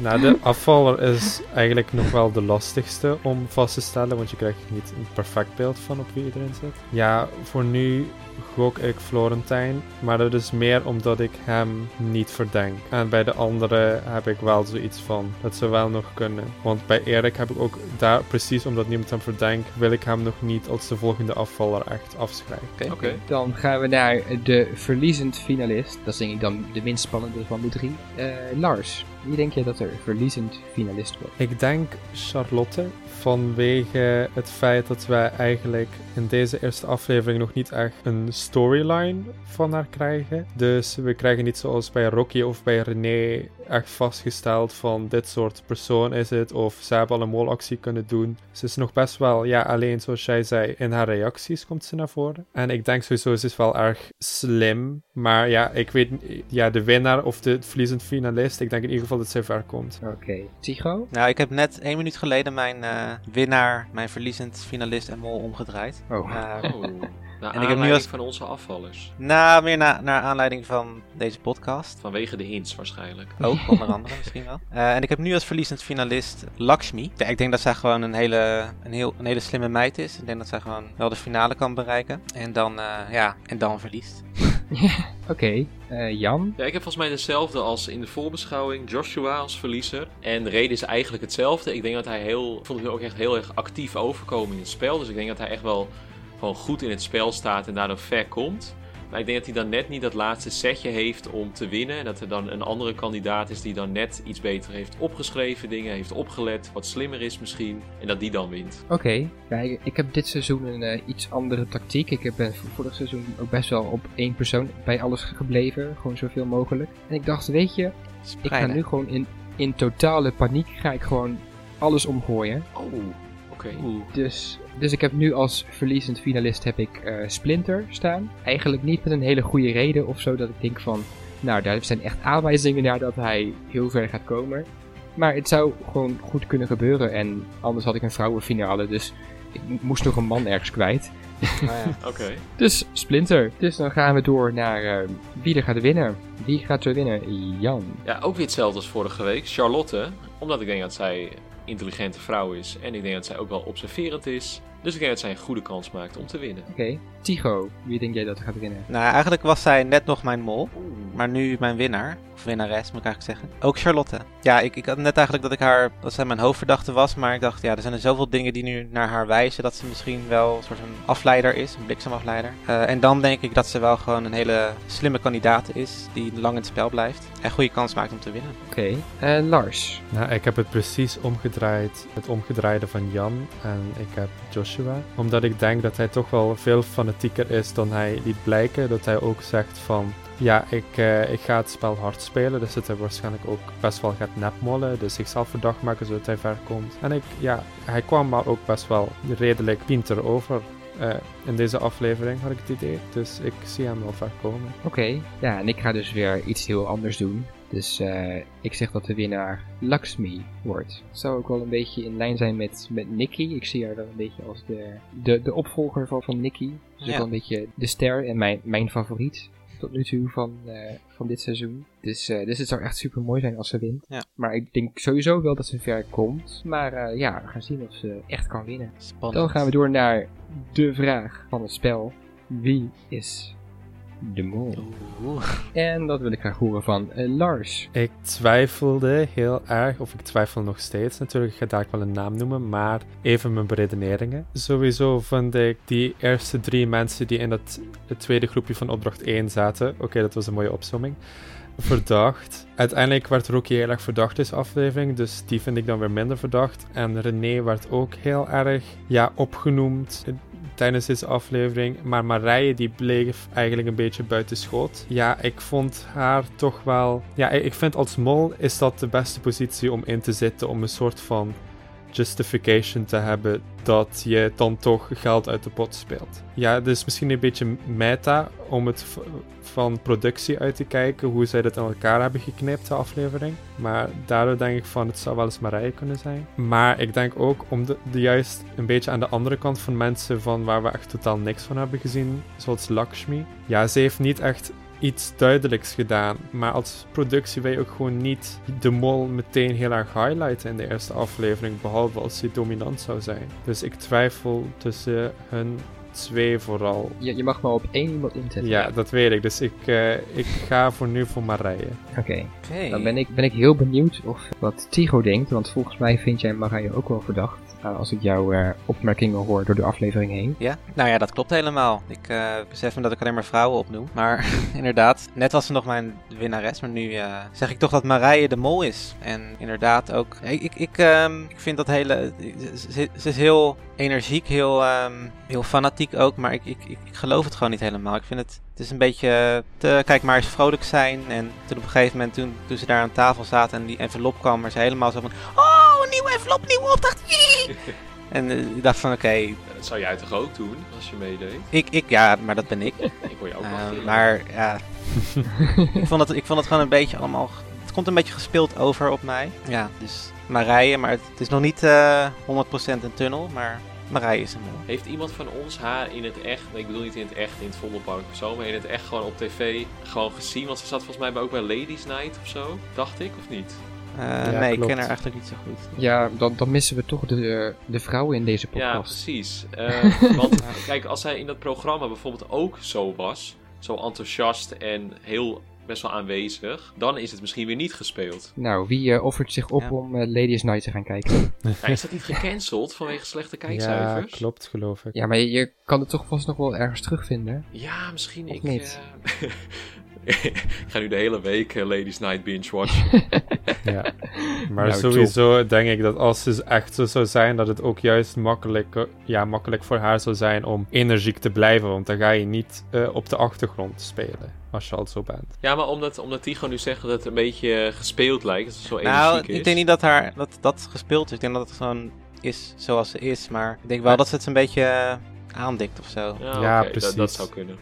Nou, de afvaller is eigenlijk nog wel de lastigste om vast te stellen, want je krijgt niet een perfect beeld van op wie erin zit. Ja, voor nu gok ik Florentijn, maar dat is meer omdat ik hem niet verdenk. En bij de anderen heb ik wel zoiets van, dat ze wel nog kunnen. Want bij Erik heb ik ook daar, precies omdat niemand hem verdenkt, wil ik hem nog niet als de volgende afvaller echt afschrijven. Oké, dan gaan we naar de verliezend finalist. Dat is denk ik dan de minst spannende van moeten eh, Lars, wie denk je dat er verliezend finalist wordt? Ik denk Charlotte, vanwege het feit dat wij eigenlijk in deze eerste aflevering nog niet echt een storyline van haar krijgen. Dus we krijgen niet zoals bij Rocky of bij René echt vastgesteld van dit soort persoon is het, of ze hebben al een molactie kunnen doen. Ze is nog best wel, ja, alleen zoals jij zei, in haar reacties komt ze naar voren. En ik denk sowieso, ze is wel erg slim, maar ja, ik weet, ja, de winnaar of de verliezend finalist, ik denk in ieder geval dat zij ver komt. Oké. Tycho? Nou, ik heb net één minuut geleden mijn eh, winnaar, mijn verliezend finalist en mol omgedraaid. Oh. Eh, Oh, naar En ik heb nu als- van onze afvallers. nou, meer na, naar aanleiding van deze podcast. Vanwege de hints waarschijnlijk. Ook, onder andere misschien wel. Eh, en ik heb nu als verliezend finalist Lakshmi. Ja, ik denk dat zij gewoon een hele, een, heel, een hele slimme meid is. Ik denk dat zij gewoon wel de finale kan bereiken. En dan, eh, ja, en dan verliest. Oké. Eh, Jan? Ja, ik heb volgens mij dezelfde als in de voorbeschouwing. Joshua als verliezer. En de reden is eigenlijk hetzelfde. Ik denk dat hij heel... Ik vond ook echt heel erg actief overkomen in het spel. Dus ik denk dat hij echt wel gewoon goed in het spel staat en daardoor ver komt. Maar ik denk dat hij dan net niet dat laatste setje heeft om te winnen. En dat er dan een andere kandidaat is die dan net iets beter heeft opgeschreven dingen, heeft opgelet, wat slimmer is misschien. En dat die dan wint. Oké. Ja, ik, heb dit seizoen een eh, iets andere tactiek. Ik heb- ben voor vorig seizoen ook best wel op één persoon bij alles gebleven. Gewoon zoveel mogelijk. En ik dacht, weet je, ik ga nu gewoon in, in totale paniek ga ik gewoon alles omgooien. Oh, oké. Dus, dus ik heb nu als verliezend finalist heb ik eh, Splinter staan. Eigenlijk niet met een hele goede reden of zo dat ik denk van... Nou, daar zijn echt aanwijzingen naar dat hij heel ver gaat komen. Maar het zou gewoon goed kunnen gebeuren. En anders had ik een vrouwenfinale, dus ik mo- moest nog een man ergens kwijt. Oh, ja. Oké. Dus Splinter. Dus dan gaan we door naar eh, wie er gaat winnen. Wie gaat er winnen? Jan. Ja, ook weer hetzelfde als vorige week. Charlotte, omdat ik denk dat zij intelligente vrouw is. En ik denk dat zij ook wel observerend is. Dus ik denk dat zij een goede kans maakt om te winnen. Oké. Tycho. Wie denk jij dat gaat winnen? Nou, eigenlijk was zij net nog mijn mol. Maar nu mijn winnaar. Of winnares, moet ik eigenlijk zeggen. Ook Charlotte. Ja, ik, ik had net eigenlijk dat ik haar, dat zij mijn hoofdverdachte was. Maar ik dacht, ja, er zijn er zoveel dingen die nu naar haar wijzen. Dat ze misschien wel een soort van afleider is. Een bliksemafleider. Eh, en dan denk ik dat ze wel gewoon een hele slimme kandidaat is. Die lang in het spel blijft. En goede kans maakt om te winnen. Oké. Eh, Lars. Nou, ik heb het precies omgedraaid, het omgedraaide van Jan en ik heb Joshua. Omdat ik denk dat hij toch wel veel fanatieker is dan hij liet blijken. Dat hij ook zegt van, ja, ik, eh, ik ga het spel hard spelen. Dus dat hij waarschijnlijk ook best wel gaat nepmollen. Dus zichzelf verdacht maken zodat hij ver komt. En ik, ja, hij kwam maar ook best wel redelijk pinter over. Eh, in deze aflevering had ik het idee. Dus ik zie hem wel ver komen. Oké, ja, en ik ga dus weer iets heel anders doen. Dus eh, ik zeg dat de winnaar Lakshmi wordt. Zou ook wel een beetje in lijn zijn met, met Nikki. Ik zie haar wel een beetje als de, de, de opvolger van, van Nikki. Dus ook Ja. wel een beetje de ster en mijn, mijn favoriet tot nu toe van, eh, van dit seizoen. Dus, eh, dus het zou echt super mooi zijn als ze wint. Ja. Maar ik denk sowieso wel dat ze ver komt. Maar eh, ja, we gaan zien of ze echt kan winnen. Spannend. Dan gaan we door naar de vraag van het spel. Wie is de mol? Oeh. En dat wil ik graag horen van eh, Lars. Ik twijfelde heel erg, of ik twijfel nog steeds natuurlijk, ik ga daar wel een naam noemen, maar even mijn beredeneringen. Sowieso vond ik die eerste drie mensen die in dat het tweede groepje van opdracht 1 zaten, oké, dat was een mooie opzomming, verdacht. Uiteindelijk werd Rocky heel erg verdacht deze aflevering, dus die vind ik dan weer minder verdacht. En René werd ook heel erg, ja, opgenoemd tijdens deze aflevering. Maar Marije die bleef eigenlijk een beetje buiten schot. Ja, ik vond haar toch wel... Ja, ik vind als mol is dat de beste positie om in te zitten. Om een soort van justification te hebben dat je dan toch geld uit de pot speelt. Ja, is misschien een beetje meta om het van productie uit te kijken, hoe zij dat in elkaar hebben geknipt, de aflevering. Maar daardoor denk ik van, het zou wel eens Marije kunnen zijn. Maar ik denk ook om de, de juist een beetje aan de andere kant van mensen van waar we echt totaal niks van hebben gezien, zoals Lakshmi. Ja, ze heeft niet echt iets duidelijks gedaan. Maar als productie wil je ook gewoon niet de mol meteen heel erg highlighten in de eerste aflevering. Behalve als hij dominant zou zijn. Dus ik twijfel tussen hun twee vooral. Je, je mag maar op één iemand inzetten. Ja, dat weet ik. Dus ik, eh, ik ga voor nu voor Marije. Oké. Dan ben ik, ben ik heel benieuwd of wat Tigo denkt. Want volgens mij vind jij Marije ook wel verdacht. Nou, als ik jouw eh, opmerkingen hoor door de aflevering heen. Ja, nou ja, dat klopt helemaal. Ik eh, besef me dat ik alleen maar vrouwen opnoem. Maar inderdaad, net was ze nog mijn winnares, maar nu eh, zeg ik toch dat Marije de mol is. En inderdaad ook, ik, ik, ik, ehm, ik vind dat hele, ze, is heel energiek, heel, ehm, heel fanatiek ook, maar ik, ik, ik, geloof het gewoon niet helemaal. Ik vind het, het is een beetje kijk maar eens vrolijk zijn. En toen op een gegeven moment, toen, toen ze daar aan tafel zaten en die envelop kwam, maar ze helemaal zo van, oh, een nieuwe envelop, nieuwe opdracht. En eh, ik dacht van, oké, Dat zou jij toch ook doen, als je meedeed? ik, ik, ja, maar dat ben ik. Ik hoor je ook wel Eh, gillen. maar ja, ik, vond het, ik vond het gewoon een beetje allemaal. Het komt een beetje gespeeld over op mij. Ja, dus Marije, maar het, het is nog niet eh 100% een tunnel, maar Marije is een mol. Heeft iemand van ons haar in het echt, ik bedoel niet in het echt, in het Vondelpark of zo, maar in het echt gewoon op tv gewoon gezien? Want ze zat volgens mij ook bij Ladies Night of zo, dacht ik, of niet? Eh, Ja, nee, ik ken haar eigenlijk niet zo goed. Ja, dan, dan missen we toch de, de vrouwen in deze Ja, podcast. precies. Eh, want kijk, als zij in dat programma bijvoorbeeld ook zo was, zo enthousiast en heel best wel aanwezig, dan is het misschien weer niet gespeeld. Nou, wie eh, offert zich op Ja. om Ladies Night te gaan kijken? Ja, is dat niet gecanceld vanwege slechte Ja, kijkcijfers? klopt, geloof ik. Ja, maar je, je kan het toch vast nog wel ergens terugvinden. Ja, misschien Of ik. niet? ik ga nu de hele week eh, Ladies Night binge watchen. Ja. Maar Nou, sowieso denk ik dat als ze echt zo zou zijn, dat het ook juist makkelijk, eh, ja, makkelijk voor haar zou zijn om energiek te blijven. Want dan ga je niet eh, op de achtergrond spelen, als je al zo bent. ja, maar omdat, omdat Tigo nu zegt dat het een beetje gespeeld lijkt, dat het zo Nou, energiek is. ik denk niet dat haar dat, dat gespeeld is. Ik denk dat het gewoon is zoals ze is. Maar ik denk wel dat ze het een beetje aandikt of zo. Ja, Ja, oké, dat, dat precies. zou kunnen.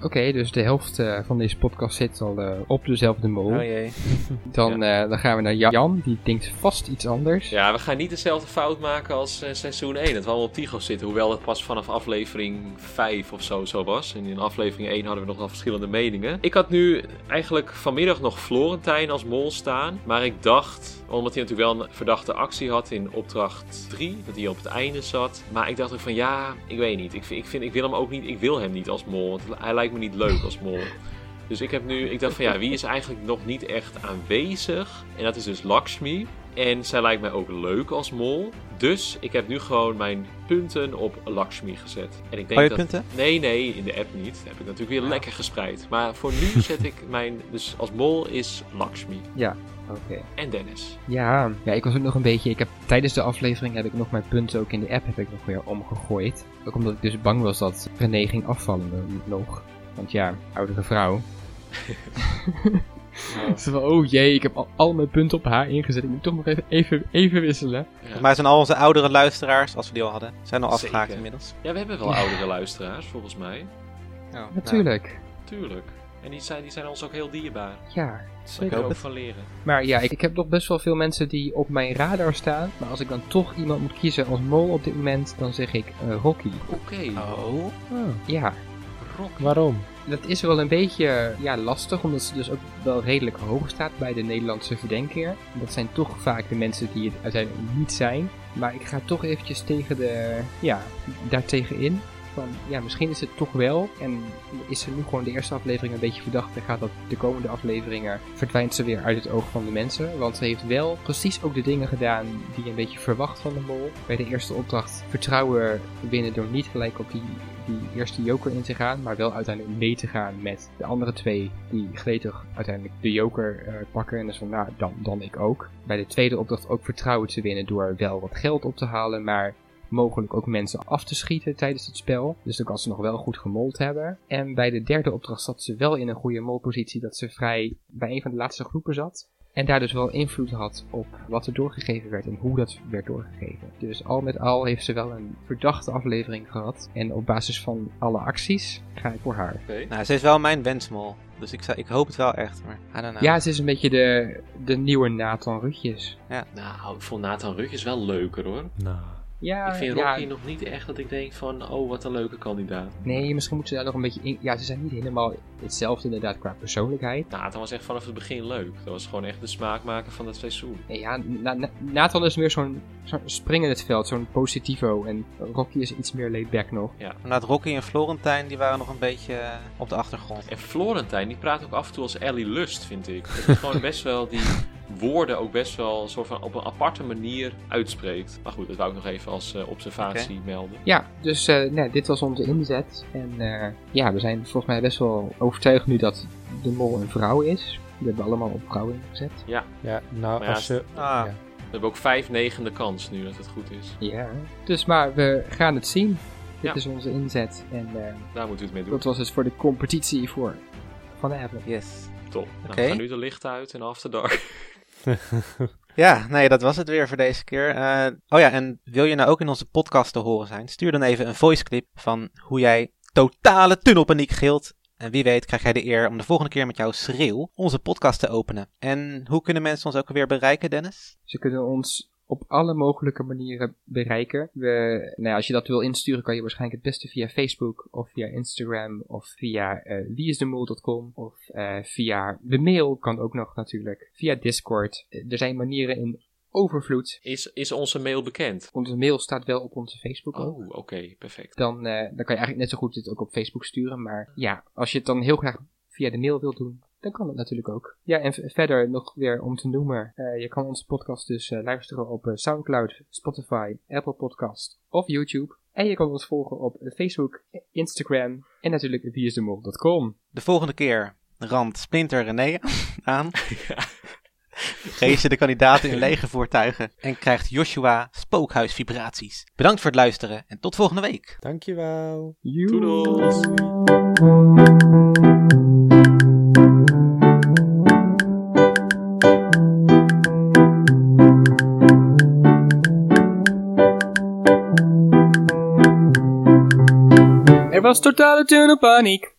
Oké, dus de helft eh, van deze podcast zit al eh, op dezelfde mol. Oh jee. Dan, eh, dan gaan we naar Jan, die denkt vast iets anders. Ja, we gaan niet dezelfde fout maken als seizoen 1. Dat we allemaal op Tigo zitten. Hoewel het pas vanaf aflevering 5 of zo, zo was. En in aflevering 1 hadden we nog wel verschillende meningen. Ik had nu eigenlijk vanmiddag nog Florentijn als mol staan. Maar ik dacht, omdat hij natuurlijk wel een verdachte actie had in opdracht 3. Dat hij op het einde zat. Maar ik dacht ook van ja, ik weet niet. Ik, vind, ik, vind, ik wil hem ook niet, ik wil hem niet als mol. Want hij lijkt me niet leuk als mol. Dus ik heb nu, ik dacht van ja, wie is eigenlijk nog niet echt aanwezig? En dat is dus Lakshmi. En zij lijkt mij ook leuk als mol. Dus ik heb nu gewoon mijn punten op Lakshmi gezet. En ik denk Oh, je dat... punten? Nee, nee, in de app niet. Dat heb ik natuurlijk weer lekker gespreid. Maar voor nu zet ik mijn... Dus als mol is Lakshmi. Oké. En Dennis. Ja, ja, ik was ook nog een beetje. Ik heb tijdens de aflevering heb ik nog mijn punten ook in de app heb ik nog weer omgegooid. Ook omdat ik dus bang was dat René ging afvallen eh, nog. Want ja, oudere vrouw. Ze van, oh jee, ik heb al, al mijn punten op haar ingezet. Ik moet toch nog even, even, even wisselen. Ja. Volgens mij zijn al onze oudere luisteraars, als we die al hadden, zijn al afgehaakt inmiddels. ja, we hebben wel oudere luisteraars, volgens mij. Oh, Natuurlijk. Tuurlijk. En die zijn, die zijn ons ook heel dierbaar. Ja. Daar we hoop ook van leren. Maar ja, ik, ik heb nog best wel veel mensen die op mijn radar staan. Maar als ik dan toch iemand moet kiezen als mol op dit moment, dan zeg ik eh, Rocky. Oké. Oh. Ja, Rock. Waarom? dat is wel een beetje ja, lastig, omdat ze dus ook wel redelijk hoog staat bij de Nederlandse verdenker. Dat zijn toch vaak de mensen die het uiteindelijk niet zijn. Maar ik ga toch eventjes tegen de, ja, daartegen in. Van, ja, misschien is het toch wel. En is ze nu gewoon de eerste aflevering een beetje verdacht. En gaat dat de komende afleveringen, verdwijnt ze weer uit het oog van de mensen. Want ze heeft wel precies ook de dingen gedaan die je een beetje verwacht van de mol. Bij de eerste opdracht vertrouwen winnen door niet gelijk op die, die eerste joker in te gaan. Maar wel uiteindelijk mee te gaan met de andere twee die gretig uiteindelijk de joker eh, pakken. En dus van, nou, dan, dan ik ook. Bij de tweede opdracht ook vertrouwen te winnen door wel wat geld op te halen. Maar mogelijk ook mensen af te schieten tijdens het spel. Dus dan kan ze nog wel goed gemold hebben. En bij de derde opdracht zat ze wel in een goede molpositie dat ze vrij bij een van de laatste groepen zat. En daar dus wel invloed had op wat er doorgegeven werd en hoe dat werd doorgegeven. Dus al met al heeft ze wel een verdachte aflevering gehad. En op basis van alle acties ga ik voor haar. Nou, ze is wel mijn wensmol. Dus ik, zou- ik hoop het wel echt, maar I don't know. Ja, ze is een beetje de, de nieuwe Nathan Rutjes. Nou, ik vond Nathan Rutjes wel leuker hoor. Nou. Ja, ik vind ja, Rocky nog niet echt dat ik denk van, oh wat een leuke kandidaat. Nee, misschien moeten ze daar nog een beetje in. Ja, ze zijn niet helemaal hetzelfde inderdaad qua persoonlijkheid. Nathan was echt vanaf het begin leuk. Dat was gewoon echt de smaakmaker van het seizoen. Nee, ja, Na- Na- Nathan is meer zo'n zo'n spring in het veld, zo'n positivo. En Rocky is iets meer laid back nog. Inderdaad, Rocky en Florentijn, die waren nog een beetje eh, op de achtergrond. En Florentijn, die praat ook af en toe als Ellie Lust, vind ik. Dat is gewoon best wel die woorden ook best wel een soort van op een aparte manier uitspreekt. Maar goed, dat wou ik nog even als eh, observatie melden. Ja, dus eh, nee, dit was onze inzet. En eh, ja, we zijn volgens mij best wel overtuigd nu dat de mol een vrouw is. We hebben allemaal op vrouwen gezet. Ja, nou, ja, als je... Ah, Ja. We hebben ook vijf negende kans nu dat het goed is. Ja. Dus maar we gaan het zien. Dit Ja. is onze inzet. En eh, Daar moeten we het mee doen. dat was dus voor de competitie voor vanavond. yes. Top. Nou, Oké. we gaan nu de lichten uit en after dark. Ja, nee, dat was het weer voor deze keer. Eh, oh ja, en wil je nou ook in onze podcast te horen zijn? Stuur dan even een voice clip van hoe jij totale tunnelpaniek gilt. En wie weet krijg jij de eer om de volgende keer met jouw schreeuw onze podcast te openen. En hoe kunnen mensen ons ook weer bereiken, Dennis? Ze kunnen ons op alle mogelijke manieren bereiken. We, nou ja, als je dat wil insturen, kan je waarschijnlijk het beste via Facebook of via Instagram of via uh, wieisdemol.com of eh, via de mail kan ook nog natuurlijk. Via Discord. Eh, Er zijn manieren in overvloed. Is, is onze mail bekend? Onze mail staat wel op onze Facebook ook. Oh, oké, perfect. Dan, eh, dan kan je eigenlijk net zo goed dit ook op Facebook sturen. Maar ja, als je het dan heel graag via de mail wilt doen, dan kan het natuurlijk ook. Ja, en verder nog weer om te noemen. eh, je kan onze podcast dus eh, luisteren op eh, Soundcloud, Spotify, Apple Podcast of YouTube. En je kan ons volgen op Facebook, Instagram en natuurlijk wieisdemol.com. De volgende keer randt Splinter René aan. Geef je de kandidaten in lege voertuigen. En krijgt Joshua spookhuisvibraties. Bedankt voor het luisteren en tot volgende week. Dankjewel. Toedels! Er was totale tunnelpaniek.